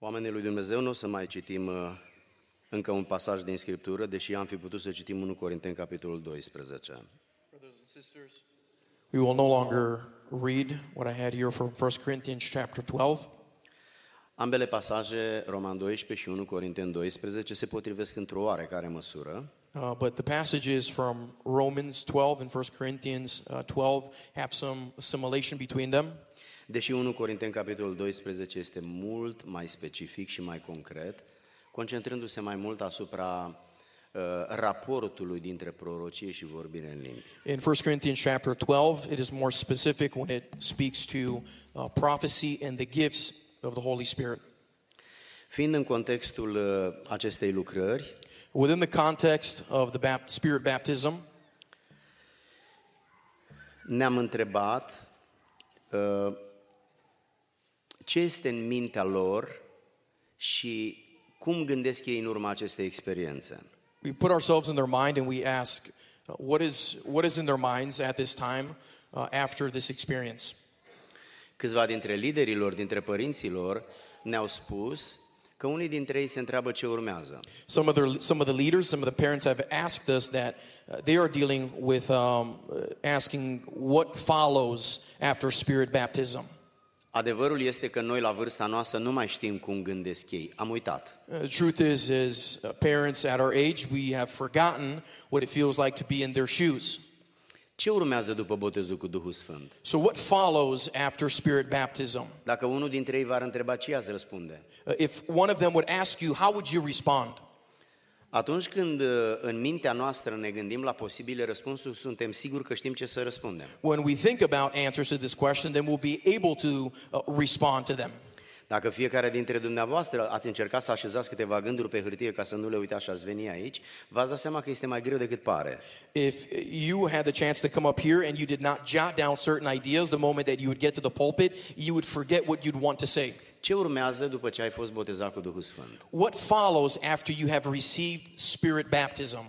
Oamenii lui Dumnezeu nu o să mai citim uh, încă un pasaj din Scriptură, deși am fi putut să citim 1 Corinteni, capitolul 12. Brothers and sisters, we will no longer read what I had here from 1 Corinthians chapter 12. Ambele pasaje, Roman 12 și 1 Corinteni 12, se potrivesc într-o oarecare măsură, Uh, but the passages from Romans 12 and 1 Corinthians uh, 12 have some assimilation between them. Deși 1 Corinteni, capitolul 12, este mult mai specific și mai concret, concentrându-se mai mult asupra uh, raportului dintre prorocie și vorbire în limbi. In 1 Corinthians chapter 12, it is more specific when it speaks to uh, prophecy and the gifts of the Holy Spirit. Fiind în contextul uh, acestei lucrări, Within the context of the bap- Spirit baptism, ne-am întrebat uh, ce este în mintea lor și cum gândesc ei în urma acestei experiențe. we put ourselves in their mind and we ask, uh, what is, what is in their minds at this time uh, after this experience? Câțiva dintre liderilor, dintre părinților, ne-au spus că unii dintre ei se întreabă ce urmează. Some of, their, some of the leaders, some of the parents have asked us that uh, they are dealing with um, uh, asking what follows after spirit baptism. Adevărul este că noi la vârsta noastră nu mai știm cum gândesc ei. Am uitat. Uh, the truth is, is uh, parents at our age, we have forgotten what it feels like to be in their shoes. Ce urmează după botezul cu Duhul Sfânt? So, what follows after spirit baptism? Dacă unul dintre ei v-ar întreba ce ați răspunde? Uh, if one of them would ask you, how would you respond? Atunci când uh, în mintea noastră ne gândim la posibile răspunsuri, suntem siguri că știm ce să răspundem. When we think about answers to this question, then we'll be able to uh, respond to them. Dacă fiecare dintre dumneavoastră ați încercat să așezați câteva gânduri pe hârtie ca să nu le uitați și ați veni aici, v-ați dat seama că este mai greu decât pare. If you had the chance to come up here and you did not jot down certain ideas, the moment that you would get to the pulpit, you would forget what you'd want to say. Ce urmează după ce ai fost botezat cu Duhul Sfânt? What follows after you have received spirit baptism?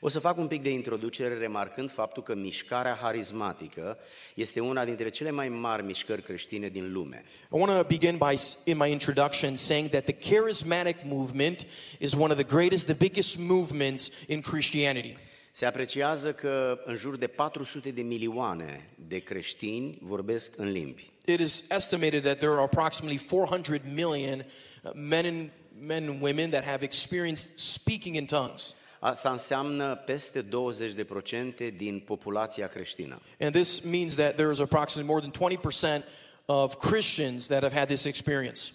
O să fac un pic de introducere remarcând faptul că mișcarea harismatică este una dintre cele mai mari mișcări creștine din lume. I want to begin by in my introduction saying that the charismatic movement is one of the greatest, the biggest movements in Christianity. Se apreciază că în jur de 400 de milioane de creștini vorbesc în limbi. It is estimated that there are approximately 400 million uh, men and men and women that have experienced speaking in tongues. Asta înseamnă peste 20% din populația creștină. And this means that there is approximately more than 20% of Christians that have had this experience.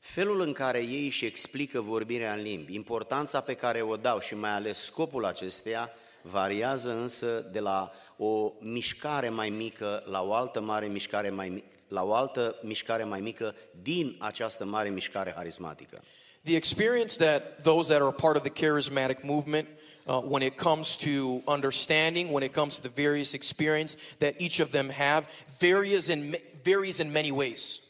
Felul în care ei își explică vorbirea în limbi, importanța pe care o dau și mai ales scopul acesteia, variază însă de la o mișcare mai mică la o altă mare mișcare mai mică, la o altă mișcare mai mică din această mare mișcare harismatică. The experience that those that are part of the charismatic movement, uh, when it comes to understanding, when it comes to the various experience that each of them have, varies in, varies in many ways.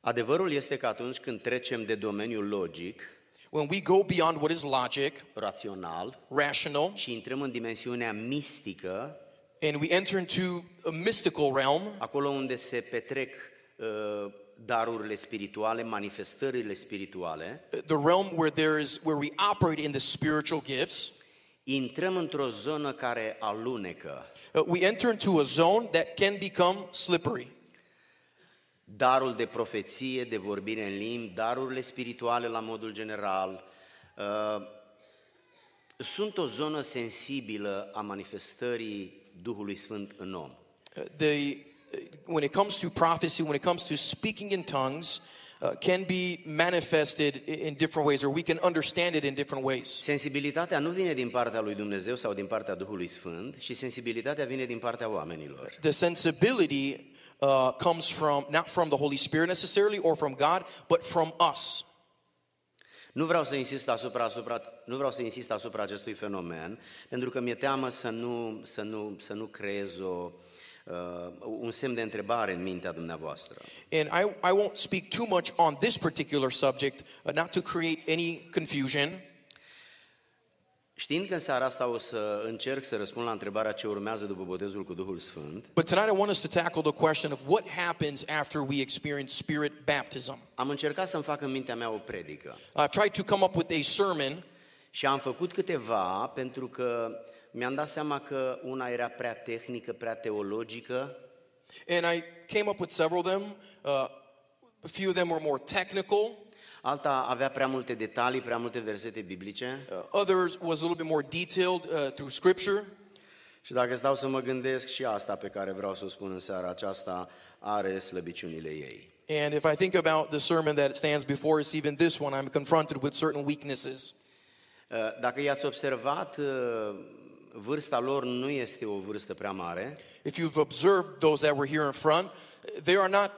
Adevărul este că atunci când trecem de domeniul logic, When we go beyond what is logic, rațional rational, și intrăm în dimensiunea mistică, and we enter into a mystical realm, acolo unde se petrec uh, darurile spirituale, manifestările spirituale, the realm where there is where we operate in the spiritual gifts, intrăm într-o zonă care alunecă. uh, we enter into a zone that can become slippery. Darul de profeție, de vorbire în limbi, darurile spirituale la modul general, uh, sunt o zonă sensibilă a manifestării Duhului Sfânt în om. Uh, the uh, when it comes to prophecy, when it comes to speaking in tongues, uh, can be manifested i- in different ways, or we can understand it in different ways. Sensibilitatea nu vine din partea lui Dumnezeu sau din partea Duhului Sfânt, și sensibilitatea vine din partea oamenilor. The sensibility uh, comes from not from the Holy Spirit necessarily or from God, but from us. Nu vreau să insist asupra, asupra, nu vreau să insist asupra acestui fenomen, pentru că mi-e teamă să nu, să nu, să nu creez o, uh, un semn de întrebare în mintea dumneavoastră. And I, I won't speak too much on this particular subject, uh, not to create any confusion. Știind că în seara asta o să încerc să răspund la întrebarea ce urmează după botezul cu Duhul Sfânt, But tonight I want us to tackle the question of what happens after we experience spirit baptism. am încercat să-mi fac în mintea mea o predică. I've tried to come up with a sermon, Și am făcut câteva pentru că mi-am dat seama că una era prea tehnică, prea teologică, and I came up with several of them. Uh, a few of them were more technical, alta avea prea multe detalii, prea multe versete biblice. uh, others was a little bit more detailed uh, through scripture. Și dacă stau să mă gândesc și asta pe care vreau să o spun în seara aceasta are slăbiciunile ei. And if I think about the sermon that stands before us, even this one, I'm confronted with certain weaknesses. Uh, Dacă i-ați observat, uh, vârsta lor nu este o vârstă prea mare, If you've observed those that were here in front, they are not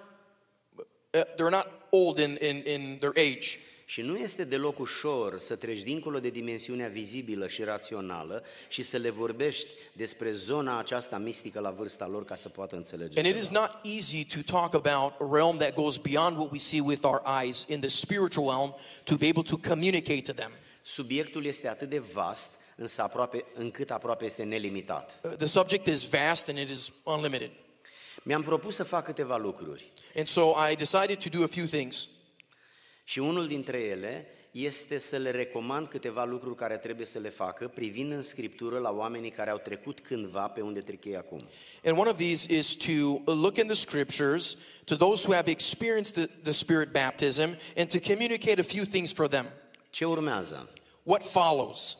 uh, they're not old in, in, in their age. Și nu este deloc ușor să treci dincolo de dimensiunea vizibilă și rațională și să le vorbești despre zona aceasta mistică la vârsta lor ca să poată înțelege. And it ceva. is not easy to talk about a realm that goes beyond what we see with our eyes in the spiritual realm to be able to communicate to them. Subiectul este atât de vast însă aproape, încât aproape este nelimitat. Uh, The subject is vast and it is unlimited. Mi-am propus să fac câteva lucruri And so I decided to do a few things. și unul dintre ele este să le recomand câteva lucruri care trebuie să le facă privind în Scriptură la oamenii care au trecut cândva pe unde trec ei acum. And one of these is to look in the scriptures to those who have experienced the, the spirit baptism and to communicate a few things for them. Ce urmează? What follows?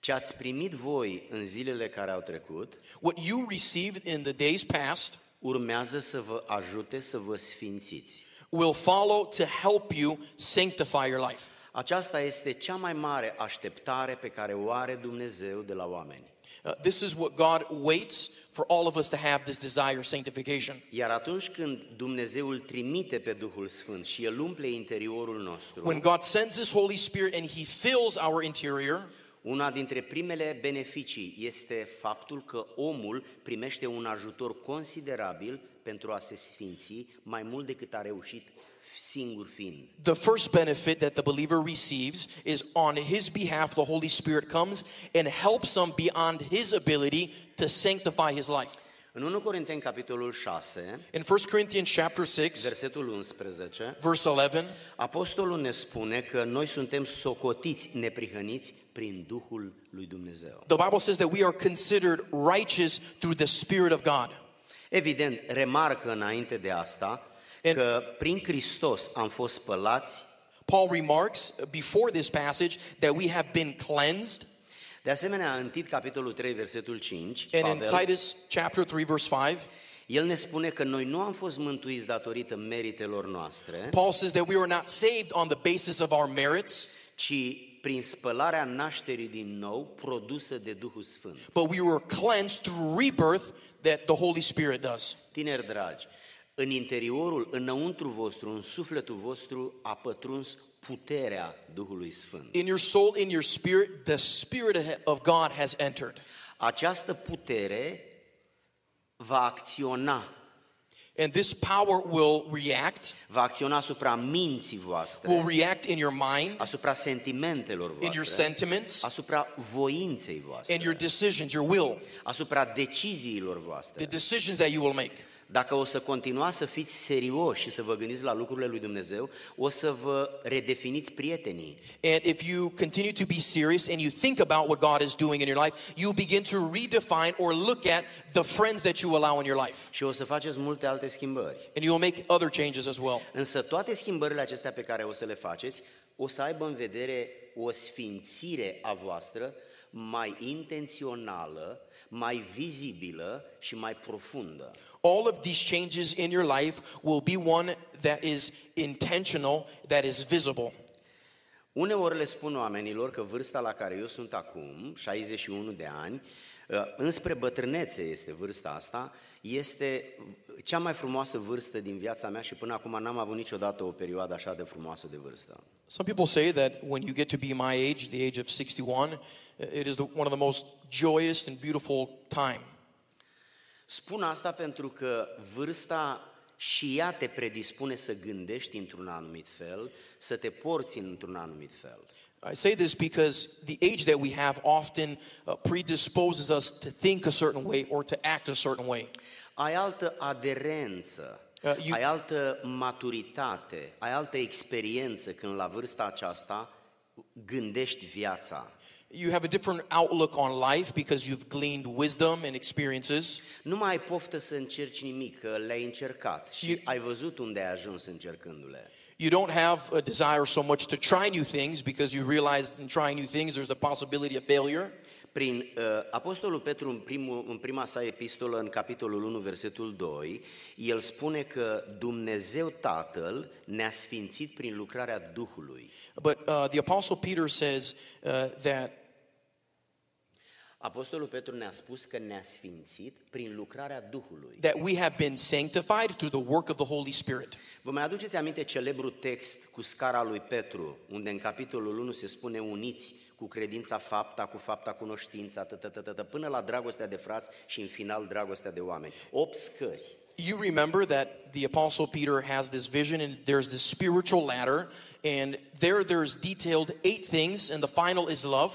Ce ați primit voi în zilele care au trecut, What you received in the days past urmează să vă ajute să vă sfințiți. will follow to help you sanctify your life. Aceasta este cea mai mare așteptare pe care o are Dumnezeu de la oameni. Uh, this is what God waits for all of us to have this desire of sanctification. Iar atunci când Dumnezeu îl trimite pe Duhul Sfânt și El umple interiorul nostru, When God sends His Holy Spirit and He fills our interior, una dintre primele beneficii este faptul că omul primește un ajutor considerabil pentru a se sfinți mai mult decât a reușit singur fiind. the first benefit that the believer receives is on his behalf, the Holy Spirit comes and helps him beyond his ability to sanctify his life. În 1 Corinteni, capitolul 6, In 1 Corinthians chapter 6, versetul 11, verse 11, Apostolul ne spune că noi suntem socotiți neprihăniți prin Duhul lui Dumnezeu. the Bible says that we are considered righteous through the Spirit of God. Evident, remarcă înainte de asta And- că prin Hristos am fost spălați, Paul remarks before this passage that we have been cleansed. De asemenea în Tit, capitolul 3, versetul 5, And in Pavel, Titus chapter 3, verse 5, el ne spune că noi nu am fost mântuiți datorită meritelor noastre, Paul says that we were not saved on the basis of our merits, ci prin spălarea nașterii din nou produsă de Duhul Sfânt. but we were cleansed through rebirth that the Holy Spirit does. Tineri dragi, în interiorul, înăuntru vostru, în sufletul vostru a pătruns puterea Duhului Sfânt. In your soul, in your spirit, the Spirit of God has entered. Această putere va acționa, And this power will react, va acționa asupra minții voastre, will react in your mind, asupra sentimentelor in your sentiments, asupra voinței voastre, and your decisions, your will, asupra deciziilor the decisions that you will make. Dacă o să continuați să fiți serioși și să vă gândiți la lucrurile lui Dumnezeu, o să vă redefiniți prietenii. And if you continue to be serious and you think about what God is doing in your life, you begin to redefine or look at the friends that you allow in your life. Și o să faceți multe alte schimbări. And you will make other changes as well. Însă toate schimbările acestea pe care o să le faceți, o să aibă în vedere o sfințire a voastră mai intențională, mai vizibilă și mai profundă. All of these changes in your life will be one that is intentional, that is visible. Uneori le spun oamenilor că vârsta la care eu sunt acum, 61 de ani, ă, înspre bătrânețe este vârsta asta, este cea mai frumoasă vârstă din viața mea și până acum n-am avut niciodată o perioadă așa de frumoasă de vârstă. Some people say that when you get to be my age, the age of 61, it is the, one of the most joyous and beautiful time. Spun asta pentru că vârsta și ea te predispune să gândești într-un anumit fel, să te porți într-un anumit fel. I say this because the age that we have often uh, predisposes us to think a certain way or to act a certain way. Ai altă aderență, Uh, you- ai altă maturitate, ai altă experiență când la vârsta aceasta gândești viața. You have a different outlook on life because you've gleaned wisdom and experiences. Nu mai ai poftă să încerci nimic, că le-ai încercat și You- ai văzut unde ai ajuns încercându-le. You don't have a desire so much to try new things because you realize in trying new things there's a possibility of failure. Prin uh, Apostolul Petru, în, primul, în prima sa epistolă, în capitolul 1, versetul 2, el spune că Dumnezeu Tatăl ne-a sfințit prin lucrarea Duhului. But uh, the Apostle Peter says uh, that Apostolul Petru ne-a spus că ne-a sfințit prin lucrarea Duhului. that we have been sanctified through the work of the Holy Spirit. Vă mai aduceți aminte celebrul text cu scara lui Petru, unde în capitolul 1 se spune uniți cu credința fapta, cu fapta cunoștința, tătătătătă, până la dragostea de frați și în final dragostea de oameni. Opt scări. You remember that the Apostle Peter has this vision, and there's this spiritual ladder, and there there's detailed eight things, and the final is love.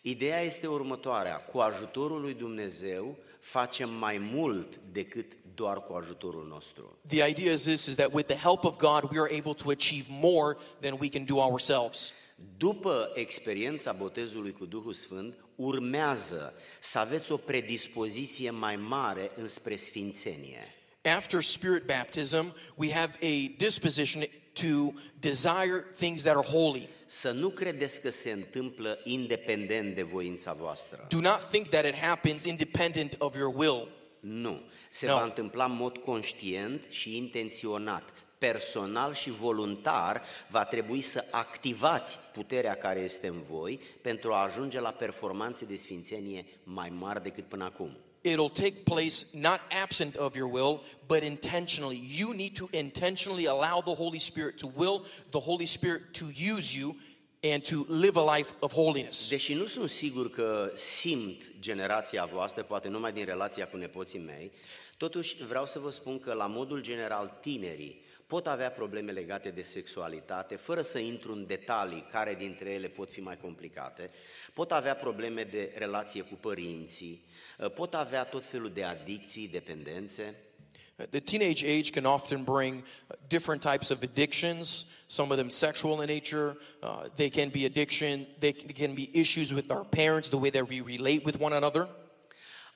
Ideea este următoarea, cu ajutorul lui Dumnezeu facem mai mult decât doar cu ajutorul nostru. The idea is this is that with the help of God, we are able to achieve more than we can do ourselves. După experiența botezului cu Duhul Sfânt, urmează să aveți o predispoziție mai mare înspre sfințenie. After spirit baptism, we have a disposition to desire things that are holy. Să nu credeți că se întâmplă independent de voința voastră. Do not think that it happens independent of your will. Nu. Se No. va întâmpla în mod conștient și intenționat. Personal și voluntar va trebui să activați puterea care este în voi pentru a ajunge la performanțe de sfințenie mai mari decât până acum. It'll take place not absent of your will, but intentionally. You need to intentionally allow the Holy Spirit to will the Holy Spirit to use you and to live a life of holiness. Deși nu sunt sigur că simt generația voastră, poate numai din relația cu nepoții mei, totuși vreau să vă spun că la modul general tinerii pot avea probleme legate de sexualitate, fără să intru în detalii care dintre ele pot fi mai complicate, pot avea probleme de relație cu părinții, pot avea tot felul de adicții, dependențe, The teenage age can often bring uh, different types of addictions, some of them sexual in nature. Uh, they can be addiction, they c- can be issues with our parents, the way that we relate with one another.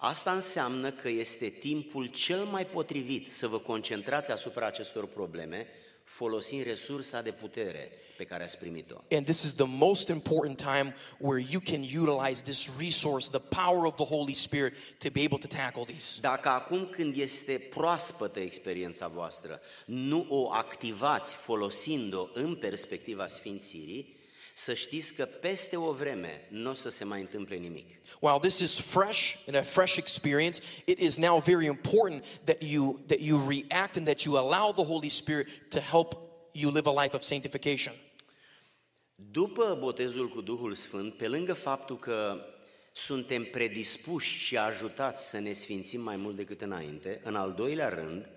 Asta înseamnă că este timpul cel mai potrivit să vă concentrați asupra acestor probleme, folosind resursa de putere pe care ați primit-o. And this is the most important time where you can utilize this resource, the power of the Holy Spirit, to be able to tackle these. Dacă acum când este proaspătă experiența voastră, nu o activați folosind-o în perspectiva sfințirii, să știți că peste o vreme nu o să se mai întâmple nimic. While this is fresh and a fresh experience, it is now very important that you that you react and that you allow the Holy Spirit to help you live a life of sanctification. După botezul cu Duhul Sfânt, pe lângă faptul că suntem predispuși și ajutați să ne sfințim mai mult decât înainte, în al doilea rând,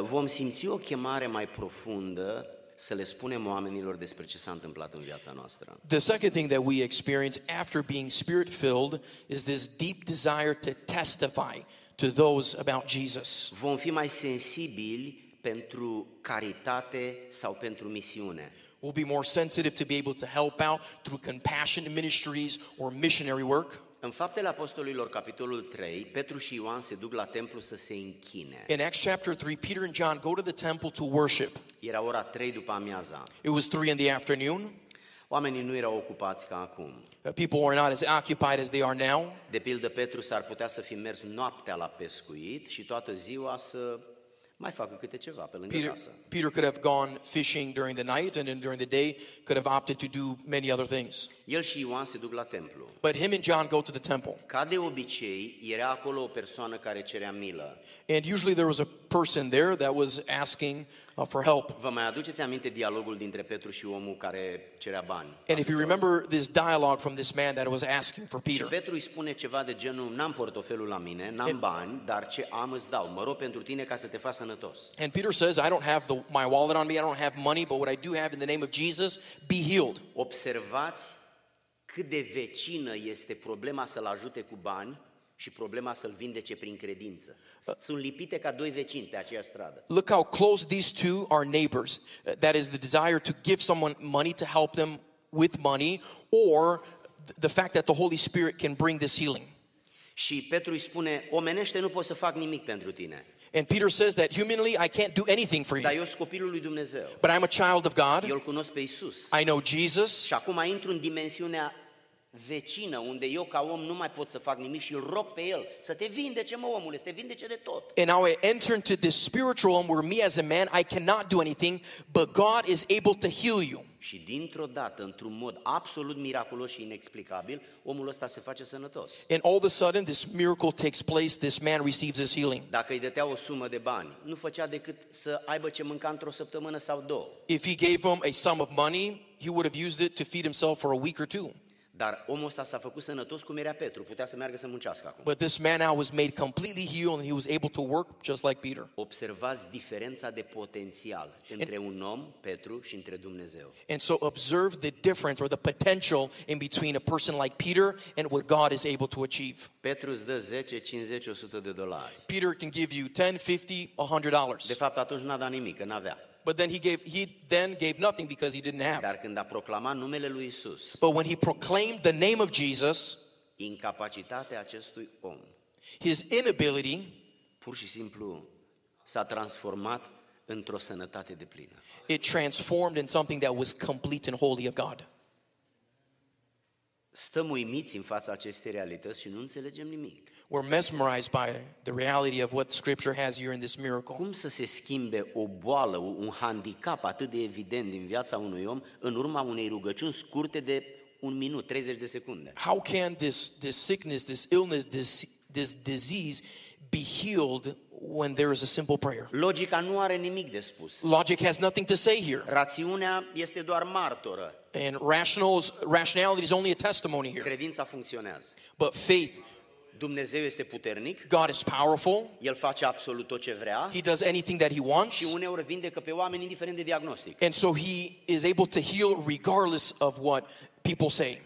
vom simți o chemare mai profundă să le spunem oamenilor despre ce s-a întâmplat în viața noastră. The second thing that we experience after being spirit filled is this deep desire to testify to those about Jesus. Vom fi mai sensibili pentru caritate sau pentru misiune. We'll be more sensitive to be able to help out through compassion ministries or missionary work. În Faptele Apostolilor, capitolul 3, Petru și Ioan se duc la templu să se închine. In Acts chapter 3, Peter and John go to the temple to worship. Era ora 3 după amiaza. It was 3 in the afternoon. Oamenii nu erau ocupați ca acum. Uh, People were not as occupied as they are now. De pildă, Petru s-ar putea să fi mers noaptea la pescuit și toată ziua să mai câte ceva pe lângă Peter, casă. Peter could have gone fishing during the night, and then during the day could have opted to do many other things. El și Ioan se duc la templu. But him and John go to the temple. Ca de obicei, era acolo o persoană care cerea milă. And usually there was a person there that was asking uh, for help. Vă mai aduceți aminte dialogul dintre Petru și omul care cerea bani? And if you remember this dialogue from this man that was asking for Și Peter, Petru îi spune ceva de genul, n-am portofelul la mine, n-am bani, dar ce am îți dau. Mă rog pentru tine ca să te faci sănătos. and Peter says, I don't have the, my wallet on me, I don't have money, but what I do have in the name of Jesus, be healed. Observați cât de vecină este problema să-l ajute cu bani și problema să-l vindece prin credință. Sunt lipite ca doi vecini pe aceeași stradă. Look how close these two are neighbors. Uh, That is the desire to give someone money to help them with money, or th- the fact that the Holy Spirit can bring this healing. Și Petru îi spune, omenește nu pot să fac nimic pentru tine, And Peter says that humanly, I can't do anything for you, dar eu sunt copilul lui Dumnezeu. but I'm a child of God. Eu îl cunosc pe Isus. I know Jesus. Vecină, unde eu ca om nu mai pot să fac nimic și îl rog pe el să te vindece, mă omule, să te vindece de tot. And now I enter into this spiritual realm where me as a man, I cannot do anything, but God is able to heal you. Și dintr-o dată, într-un mod absolut miraculos și inexplicabil, omul ăsta se face sănătos. And all of a sudden, this miracle takes place. This man receives his healing. Dacă îi o sumă de bani, nu făcea decât să aibă ce mânca într-o săptămână sau două. If he gave him a sum of money, he would have used it to feed himself for a week or two. Dar omul ăsta s-a făcut sănătos cum era Petru, putea să meargă să muncească acum. But this man now was made completely healed and he was able to work just like Peter. Observați diferența de potențial între un om, Petru, și între Dumnezeu. And so observe the difference or the potential in between a person like Peter and what God is able to achieve. Petru îți dă 10, 50, 100 de dolari. Peter can give you 10, 50, 100 dollars. De fapt, atunci n-a dat nimic, că n-avea. But then he gave he then gave nothing because he didn't have. Dar când a proclamat numele lui Isus, But when he proclaimed the name of Jesus, incapacitatea acestui om his inability pur și simplu s-a transformat într-o sănătate de plină. it transformed in something that was complete and holy of God. Stăm uimiți în fața acestei realități și nu înțelegem nimic. We're mesmerized by the reality of what Scripture has here in this miracle. Cum să se schimbe o boală, un handicap atât de evident din viața unui om în urma unei rugăciuni scurte de un minut, 30 de secunde? How can this, this sickness, this illness, this, this disease be healed when there is a simple prayer? Logica nu are nimic de spus. Logic has nothing to say here. Rațiunea este doar martoră. And rationals, rationality is only a testimony here. Credința funcționează. But faith, Dumnezeu este puternic, God is powerful. El face absolut tot ce vrea He does anything that He și wants. uneori vindecă pe oameni indiferent de diagnostic. And so He is able to heal regardless of what people say.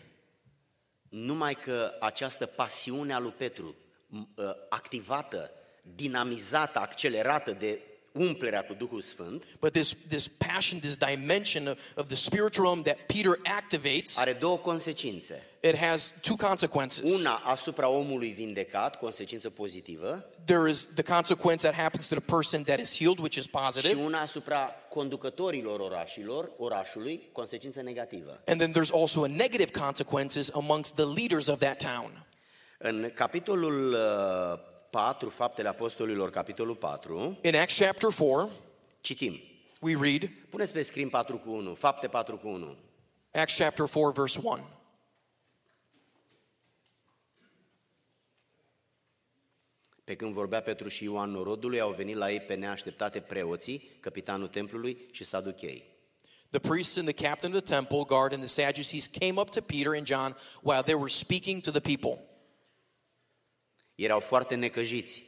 Numai că această pasiune a lui Petru, m- ă, activată, dinamizată, accelerată de umplerea cu Duhul Sfânt, But this, this passion, this dimension of, of the spiritual realm that Peter activates, are două consecințe. It has two consequences. Una asupra omului vindecat, consecință pozitivă, There is the consequence that happens to the person that is healed, which is și positive. una asupra conducătorilor orașilor, orașului, consecință negativă. And then there's also a negative consequences amongst the leaders of that town. În capitolul uh, 4, Faptele Apostolilor, capitolul 4, In Acts chapter 4, citim. we read, Puneți pe scrin 4 cu 1, Fapte 4 cu 1. Acts chapter 4, verse 1. Pe când vorbea Petru și Ioan norodului, au venit la ei pe neașteptate preoții, capitanul templului și saduchei. The priests and the captain of the temple guard and the Sadducees came up to Peter and John while they were speaking to the people. Erau foarte necăjiți,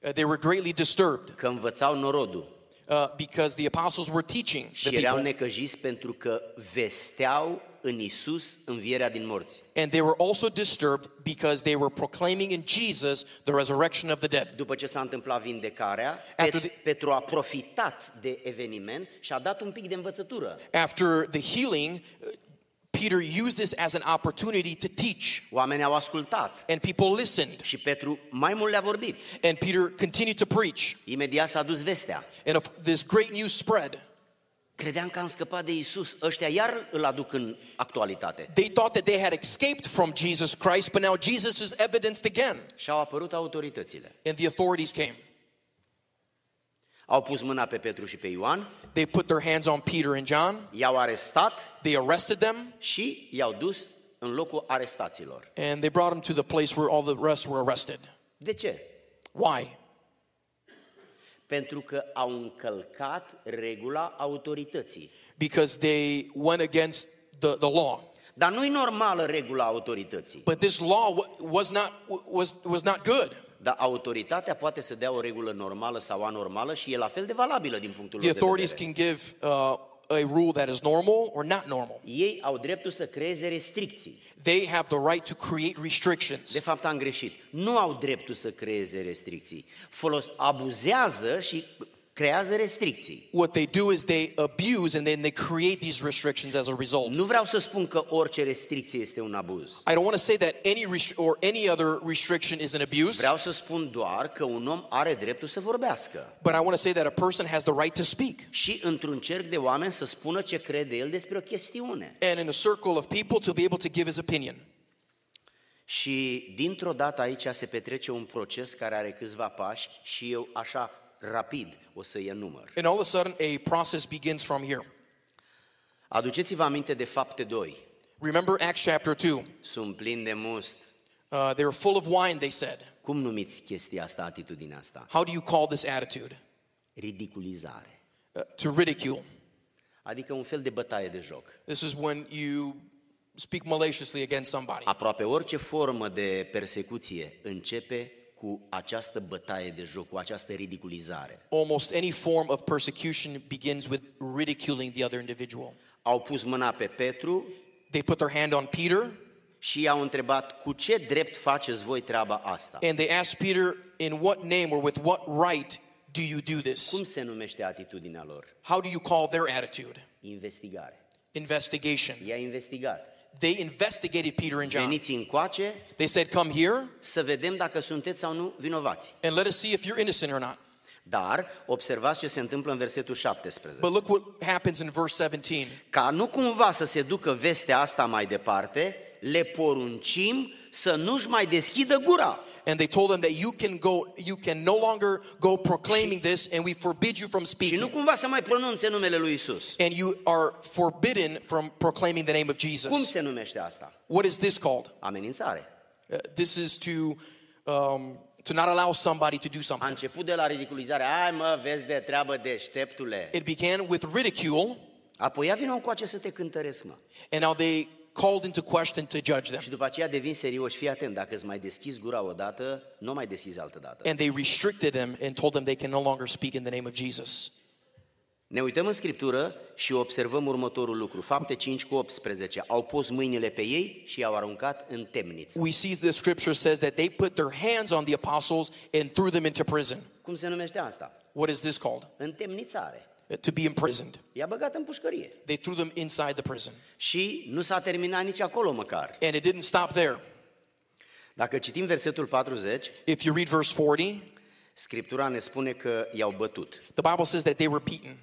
Uh, they were greatly disturbed că învățau norodul uh, because the apostles were teaching the și erau people. necăjiți pentru că vesteau în Isus învierea din morți. And they were also disturbed because they were proclaiming in Jesus the resurrection of the dead. După ce s-a întâmplat vindecarea, After Pet- the- Petru a profitat de eveniment și a dat un pic de învățătură. After the healing, uh, Peter used this as an opportunity to teach, Oamenii au ascultat and people listened. și Petru mai mult le-a vorbit. And Peter continued to preach, Imediat s-a dus vestea. and of- this great news spread. Credeam că am scăpat de Isus. Ăștia iar îl aduc în actualitate. They thought that they had escaped from Jesus Christ, but now Jesus is evidenced again. Și au apărut autoritățile. And the authorities came. Au pus mâna pe Petru și pe Ioan, They put their hands on Peter and John, i-au arestat they arrested them, și i-au dus în locul arestaților. and they brought them to the place where all the rest were arrested. De ce? Why? Pentru că au încălcat regula autorității. because they went against the, the law. Dar nu-i normală regula autorității. But this law wa- was not, was, was not good. Dar autoritatea poate să dea o regulă normală sau anormală și e la fel de valabilă din punctul The lor de authorities vedere. can give uh, a rule that is normal or not normal. Ei au dreptul să creeze restricții. They have the right to create restrictions. De fapt am greșit. Nu au dreptul să creeze restricții. Folos, abuzează și creează restricții. What they do is they abuse and then they create these restrictions as a result. Nu vreau să spun că orice restricție este un abuz. I don't want to say that any restri- or any other restriction is an abuse, Vreau să spun doar că un om are dreptul să vorbească. but I want to say that a person has the right to speak. Și într-un cerc de oameni să spună ce crede el despre o chestiune. And in a circle of people to be able to give his opinion. Și dintr-o dată aici se petrece un proces care are câțiva pași și eu așa rapid o să i enumăr. And all of a sudden, a process begins from here. Aduceți-vă aminte de fapte 2. Remember Acts chapter 2. Sunt plin de must. Uh, they were full of wine, they said. Cum numiți chestia asta, atitudinea asta? How do you call this attitude? Ridiculizare. Uh, to ridicule. Adică un fel de bătaie de joc. This is when you speak maliciously against somebody. Aproape orice formă de persecuție începe cu această bătaie de joc, cu această ridiculizare. Almost any form of persecution begins with ridiculing the other individual. Au pus mâna pe Petru They put their hand on Peter și i-au întrebat cu ce drept faceți voi treaba asta? and they asked Peter, In what name or with what right do you do this? Cum se numește atitudinea lor? How do you call their attitude? Investigare. Investigation. I-a investigat. They investigated Peter and John. Veniți încoace They said, Come here să vedem dacă sunteți sau nu vinovați. and let us see if you're innocent or not. Dar observați ce se întâmplă în versetul 17. But look what happens in verse 17. Ca nu cumva să se ducă vestea asta mai departe, le poruncim să nu-și mai deschidă gura. And they told them that you can go, you can no longer go proclaiming this, and we forbid you from Și speaking. nu cumva să mai pronunțe numele lui Isus. And you are forbidden from proclaiming the name of Cum Jesus. se numește asta? What is this called? Amenințare. Uh, this is to um, to not allow somebody to do A something. început de la ridiculizare. Ai mă, vezi de treabă deșteptule. It began with ridicule, Apoi ia vină încoace să te cântăresc, mă. and now they called into question to judge them. Și după aceea devin serios, fii atent, dacă îți mai deschizi gura odată, nu o mai deschizi altă dată. And they restricted them and told them they can no longer speak in the name of Jesus. Ne uităm în Scriptură și observăm următorul lucru. Fapte 5 cu 18. Au pus mâinile pe ei și i-au aruncat în temniță. We see the scripture says that they put their hands on the apostles and threw them into prison. Cum se numește asta? What is this called? Întemnițare. To be imprisoned. I-a băgat în pușcărie. They threw them inside the prison. Și nu s-a terminat nici acolo măcar. And it didn't stop there. Dacă citim versetul 40, If you read verse 40, Scriptura ne spune că i-au bătut. the Bible says that they were beaten.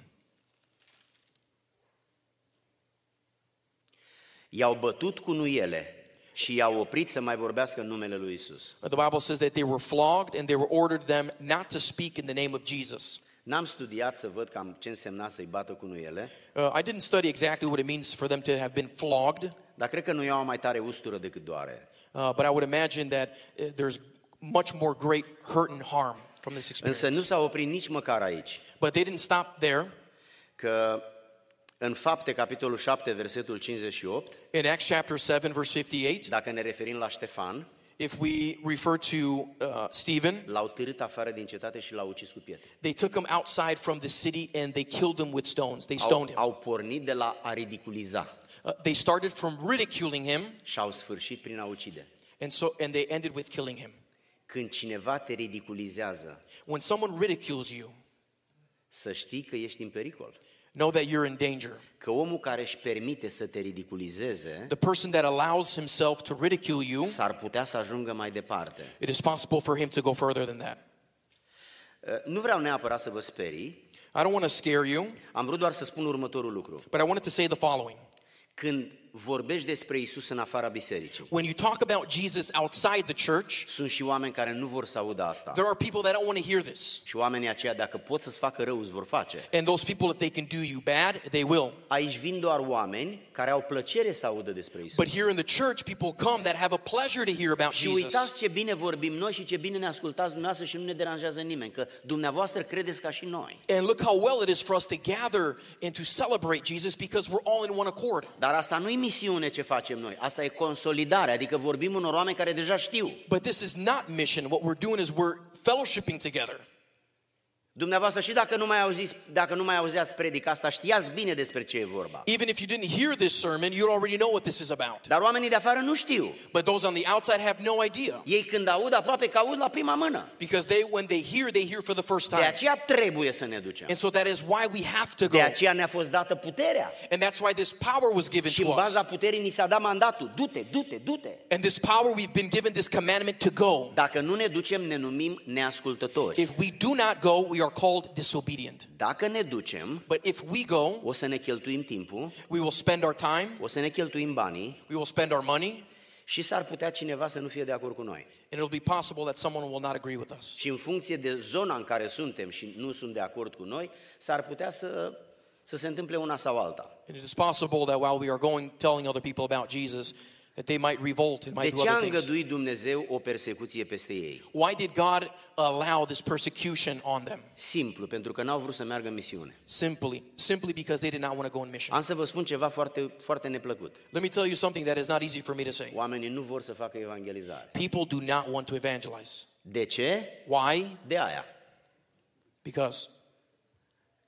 I-au bătut cu nuiele și i-au oprit să mai vorbească în numele lui Isus. The Bible says that they were flogged and they were ordered them not to speak in the name of Jesus. N-am studiat să văd cam ce însemna să-i bată cu nuiele, Uh, I didn't study exactly what it means for them to have been flogged, dar cred că nu iau mai tare ustură decât doare. uh, but I would imagine that uh, there's much more great hurt and harm from this Însă experience. nu s-a oprit nici măcar aici, But they didn't stop there. că în fapte, capitolul 7, versetul 58, In Acts chapter 7, verse 58, dacă ne referim la Ștefan, if we refer to uh, Stephen, l-au târât afară din cetate și l-au ucis cu pietre. they took him outside from the city and they killed him with stones. They Au, stoned him. au pornit de la a ridiculiza Uh, they started from ridiculing him, și au sfârșit prin a ucide. and so and they ended with killing him. Când cineva te ridiculizează, When someone ridicules you, să știi că ești în pericol. Know that you're in danger. Că omul care își permite să te ridiculizeze, The person that allows himself to ridicule you, s-ar putea să ajungă mai departe. it is possible for him to go further than that. Uh, Nu vreau neapărat să vă sperii, I don't want to scare you, am vrut doar să spun următorul lucru. but I wanted to say the following. Când vorbești despre Isus în afara bisericii, When you talk about Jesus outside the church, sunt și oameni care nu vor să audă asta. there are people that don't want to hear this. Și oamenii aceia, dacă pot să-ți facă rău, îți vor face. And those people, if they can do you bad, they will. Aici vin doar oameni care au plăcere să audă despre Isus. But here in the church, people come that have a pleasure to hear about Și Jesus. uitați ce bine vorbim noi și ce bine ne ascultați dumneavoastră și nu ne deranjează nimeni, că dumneavoastră credeți ca și noi. And look how well it is for us to gather and to celebrate Jesus because we're all in one accord. Dar asta nu e misiune ce facem noi, asta e consolidare, adică vorbim unor oameni care deja știu. But this is not mission. What we're doing is we're fellowshipping together. Dumneavoastră și dacă nu mai auziți, dacă nu mai auzeați predica asta, știați bine despre ce e vorba. Even if you didn't hear this sermon, you already know what this is about. Dar oamenii de afară nu știu. But those on the outside have no idea. Ei când aud, aproape că aud la prima mână. Because they, when they hear, they hear for the first De time. aceea trebuie să ne ducem. And so that is why we have to go. De aceea ne-a fost dată puterea. And that's why this power was given Și to în baza us. puterii ni s-a dat mandatul. Du-te, du-te, du-te. And this power, we've been given this commandment to go. Dacă nu ne ducem, ne numim neascultători. If we do not go, we are called disobedient. Dacă ne ducem, But if we go, o să ne cheltuim timpul, we will spend our time, o să ne cheltuim banii we will spend our money, și s-ar putea cineva să nu fie de acord cu noi. and it'll be possible that someone will not agree with us. Și în funcție de zona în care suntem și nu sunt de acord cu noi, s-ar putea să, să se întâmple una sau alta. And it is possible that while we are going telling other people about Jesus, that they might revolt and De might do ce a other things. îngăduit Dumnezeu o persecuție peste ei? Why did God allow this persecution on them? Simplu, pentru că n-au vrut să meargă în misiune. Simply, simply because they did not want to go on mission. Am să vă spun ceva foarte, foarte neplăcut. Let me tell you something that is not easy for me to say. Oamenii nu vor să facă evangelizare. People do not want to evangelize. De ce? Why? De aia. Because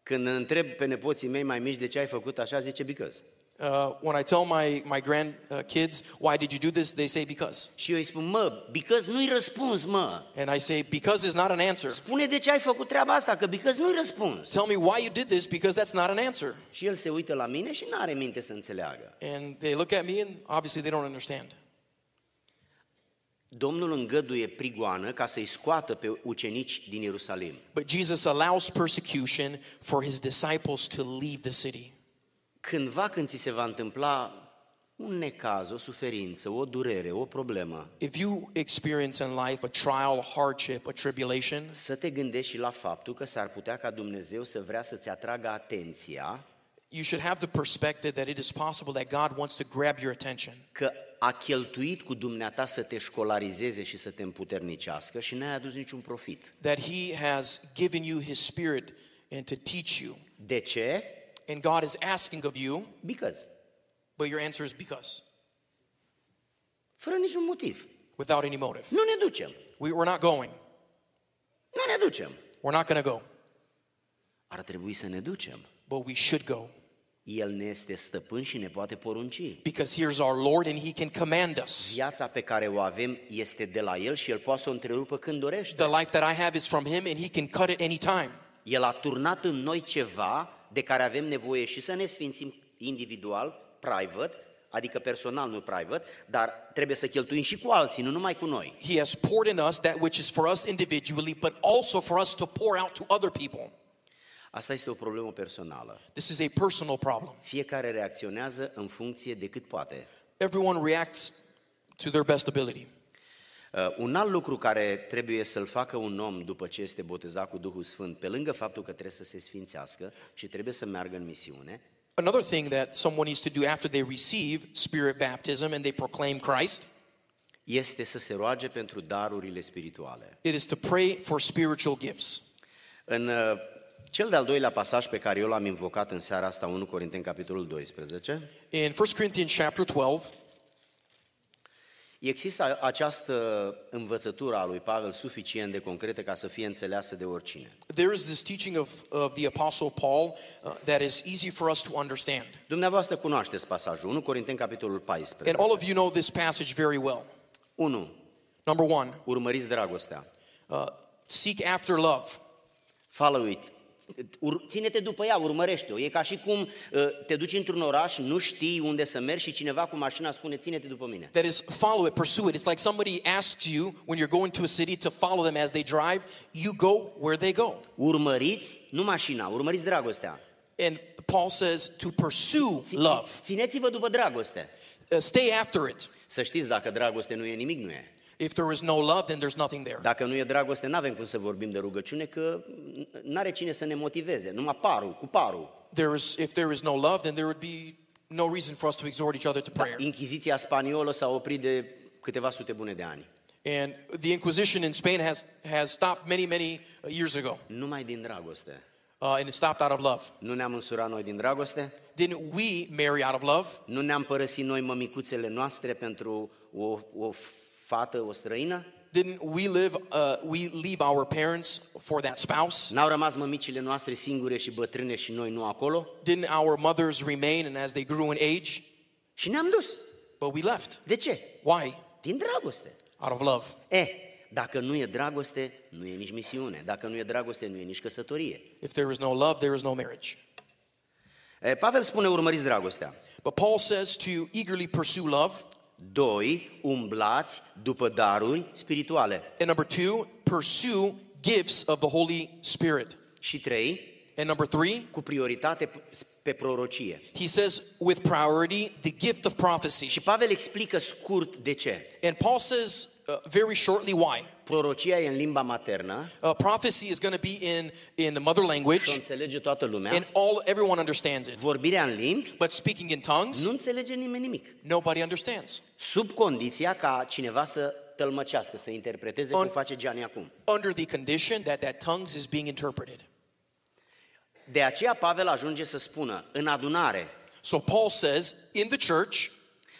Când întreb pe nepoții mei mai mici de ce ai făcut așa, zice because. Uh, when I tell my, my grandkids, why did you do this? They say, because. Și eu îi spun, mă, because nu-i răspuns, mă. And I say, because is not an answer. Spune de ce ai făcut treaba asta, că because nu-i răspuns. Tell me why you did this, because that's not an answer. Și el se uită la mine și nu are minte să înțeleagă. And they look at me and obviously they don't understand. Domnul îngăduie prigoană ca să-i scoată pe ucenici din Ierusalim. But Jesus allows persecution for his disciples to leave the city. Cândva când ți se va întâmpla un necaz, o suferință, o durere, o problemă, If you experience in life a trial, a hardship, a tribulation, să te gândești și la faptul că s-ar putea ca Dumnezeu să vrea să-ți atragă atenția you should have the perspective that it is possible that God wants to grab your attention. că a cheltuit cu dumneata să te școlarizeze și să te împuternicească și n-ai adus niciun profit. That he has given you his spirit and to teach you. De ce? And God is asking of you, Because. but your answer is because, Fără niciun motiv. without any motive. Nu ne ducem. We, we're not going. Nu ne ducem. We're not going to go, Ar trebui să ne ducem. but we should go. El ne este stăpân și ne poate porunci. Because here's our Lord and he can command us. Viața pe care o avem este de la El și El poate să o întrerupă când dorește. The life that I have is from him and he can cut it anytime. El a turnat în noi ceva de care avem nevoie și să ne sfințim individual, private, adică personal, nu private, dar trebuie să cheltuim și cu alții, nu numai cu noi. He has poured in us that which is for us individually, but also for us to pour out to other people. Asta este o problemă personală. This is a personal problem. Fiecare reacționează în funcție de cât poate. Everyone reacts to their best ability. Uh, un alt lucru care trebuie să-l facă un om după ce este botezat cu Duhul Sfânt, pe lângă faptul că trebuie să se sfințească și trebuie să meargă în misiune, Another thing that someone needs to do after they receive spirit baptism and they proclaim Christ, este să se roage pentru darurile spirituale. it is to pray for spiritual gifts. În uh, cel de-al doilea pasaj pe care eu l-am invocat în seara asta, 1 Corinteni, capitolul 12, In 1 Corinthians chapter 12, există această învățătură a lui Pavel suficient de concretă ca să fie înțeleasă de oricine. there is this teaching of, of the Apostle Paul uh, that is easy for us to understand. Dumneavoastră cunoașteți pasajul, 1 Corinteni, capitolul 14. And all of you know this passage very well. 1. Number one, Urmăriți dragostea. uh, seek after love. Follow it. Ur- Ține-te după ea, urmărește-o. E ca și cum uh, te duci într-un oraș, nu știi unde să mergi și cineva cu mașina spune ține-te după mine. That is, follow it, pursue it. It's like somebody asks you when you're going to a city to follow them as they drive. You go where they go. Urmăriți, nu mașina, urmăriți dragostea. And Paul says to pursue love. Țineți-vă după dragoste. Uh, stay after it. Să știți, dacă dragoste nu e, nimic nu e. If there is no love, then there's nothing there. Dacă nu e dragoste, nu avem cum să vorbim de rugăciune, că n-are cine să ne motiveze. Numai parul, cu parul. There is, if there is no love, then there would be no reason for us to exhort each other to Da, prayer. Inchiziția spaniolă s-a oprit de câteva sute bune de ani. And the Inquisition in Spain has, has stopped many, many uh, years ago. Numai din dragoste. Uh, and it stopped out of love. Nu ne-am însurat noi din dragoste? Didn't we marry out of love? Nu ne-am părăsit noi mămicuțele noastre pentru o, o fată, o străină? Didn't we live, uh, we leave our parents for that spouse? N-au rămas mămicile noastre singure și bătrâne și noi nu acolo? Didn't our mothers remain and as they grew in age? Și ne-am dus. But we left. De ce? Why? Din dragoste. Out of love. E, dacă nu e dragoste, nu e nici misiune. Dacă nu e dragoste, nu e nici căsătorie. If there is no love, there is no marriage. E, Pavel spune urmăriți dragostea. But Paul says to eagerly pursue love. Doi, umblați după daruri spirituale. And number two, pursue gifts of the Holy Spirit. Și trei, And number three, cu prioritate pe prorocie. he says with priority the gift of prophecy. Și Pavel explică scurt de ce. And Paul says uh, very shortly why. Prorocia e în limba maternă Uh, prophecy is going to be in, in the mother și o language, înțelege toată lumea. and all everyone understands it. Vorbirea în limbi But speaking in tongues, nu înțelege nimeni nimic. nobody understands. Sub condiția ca cineva să tălmăcească, să interpreteze cum On- face Gianni acum. Under the condition that that tongues is being interpreted. De aceea Pavel ajunge să spună, în adunare, So Paul says in the church,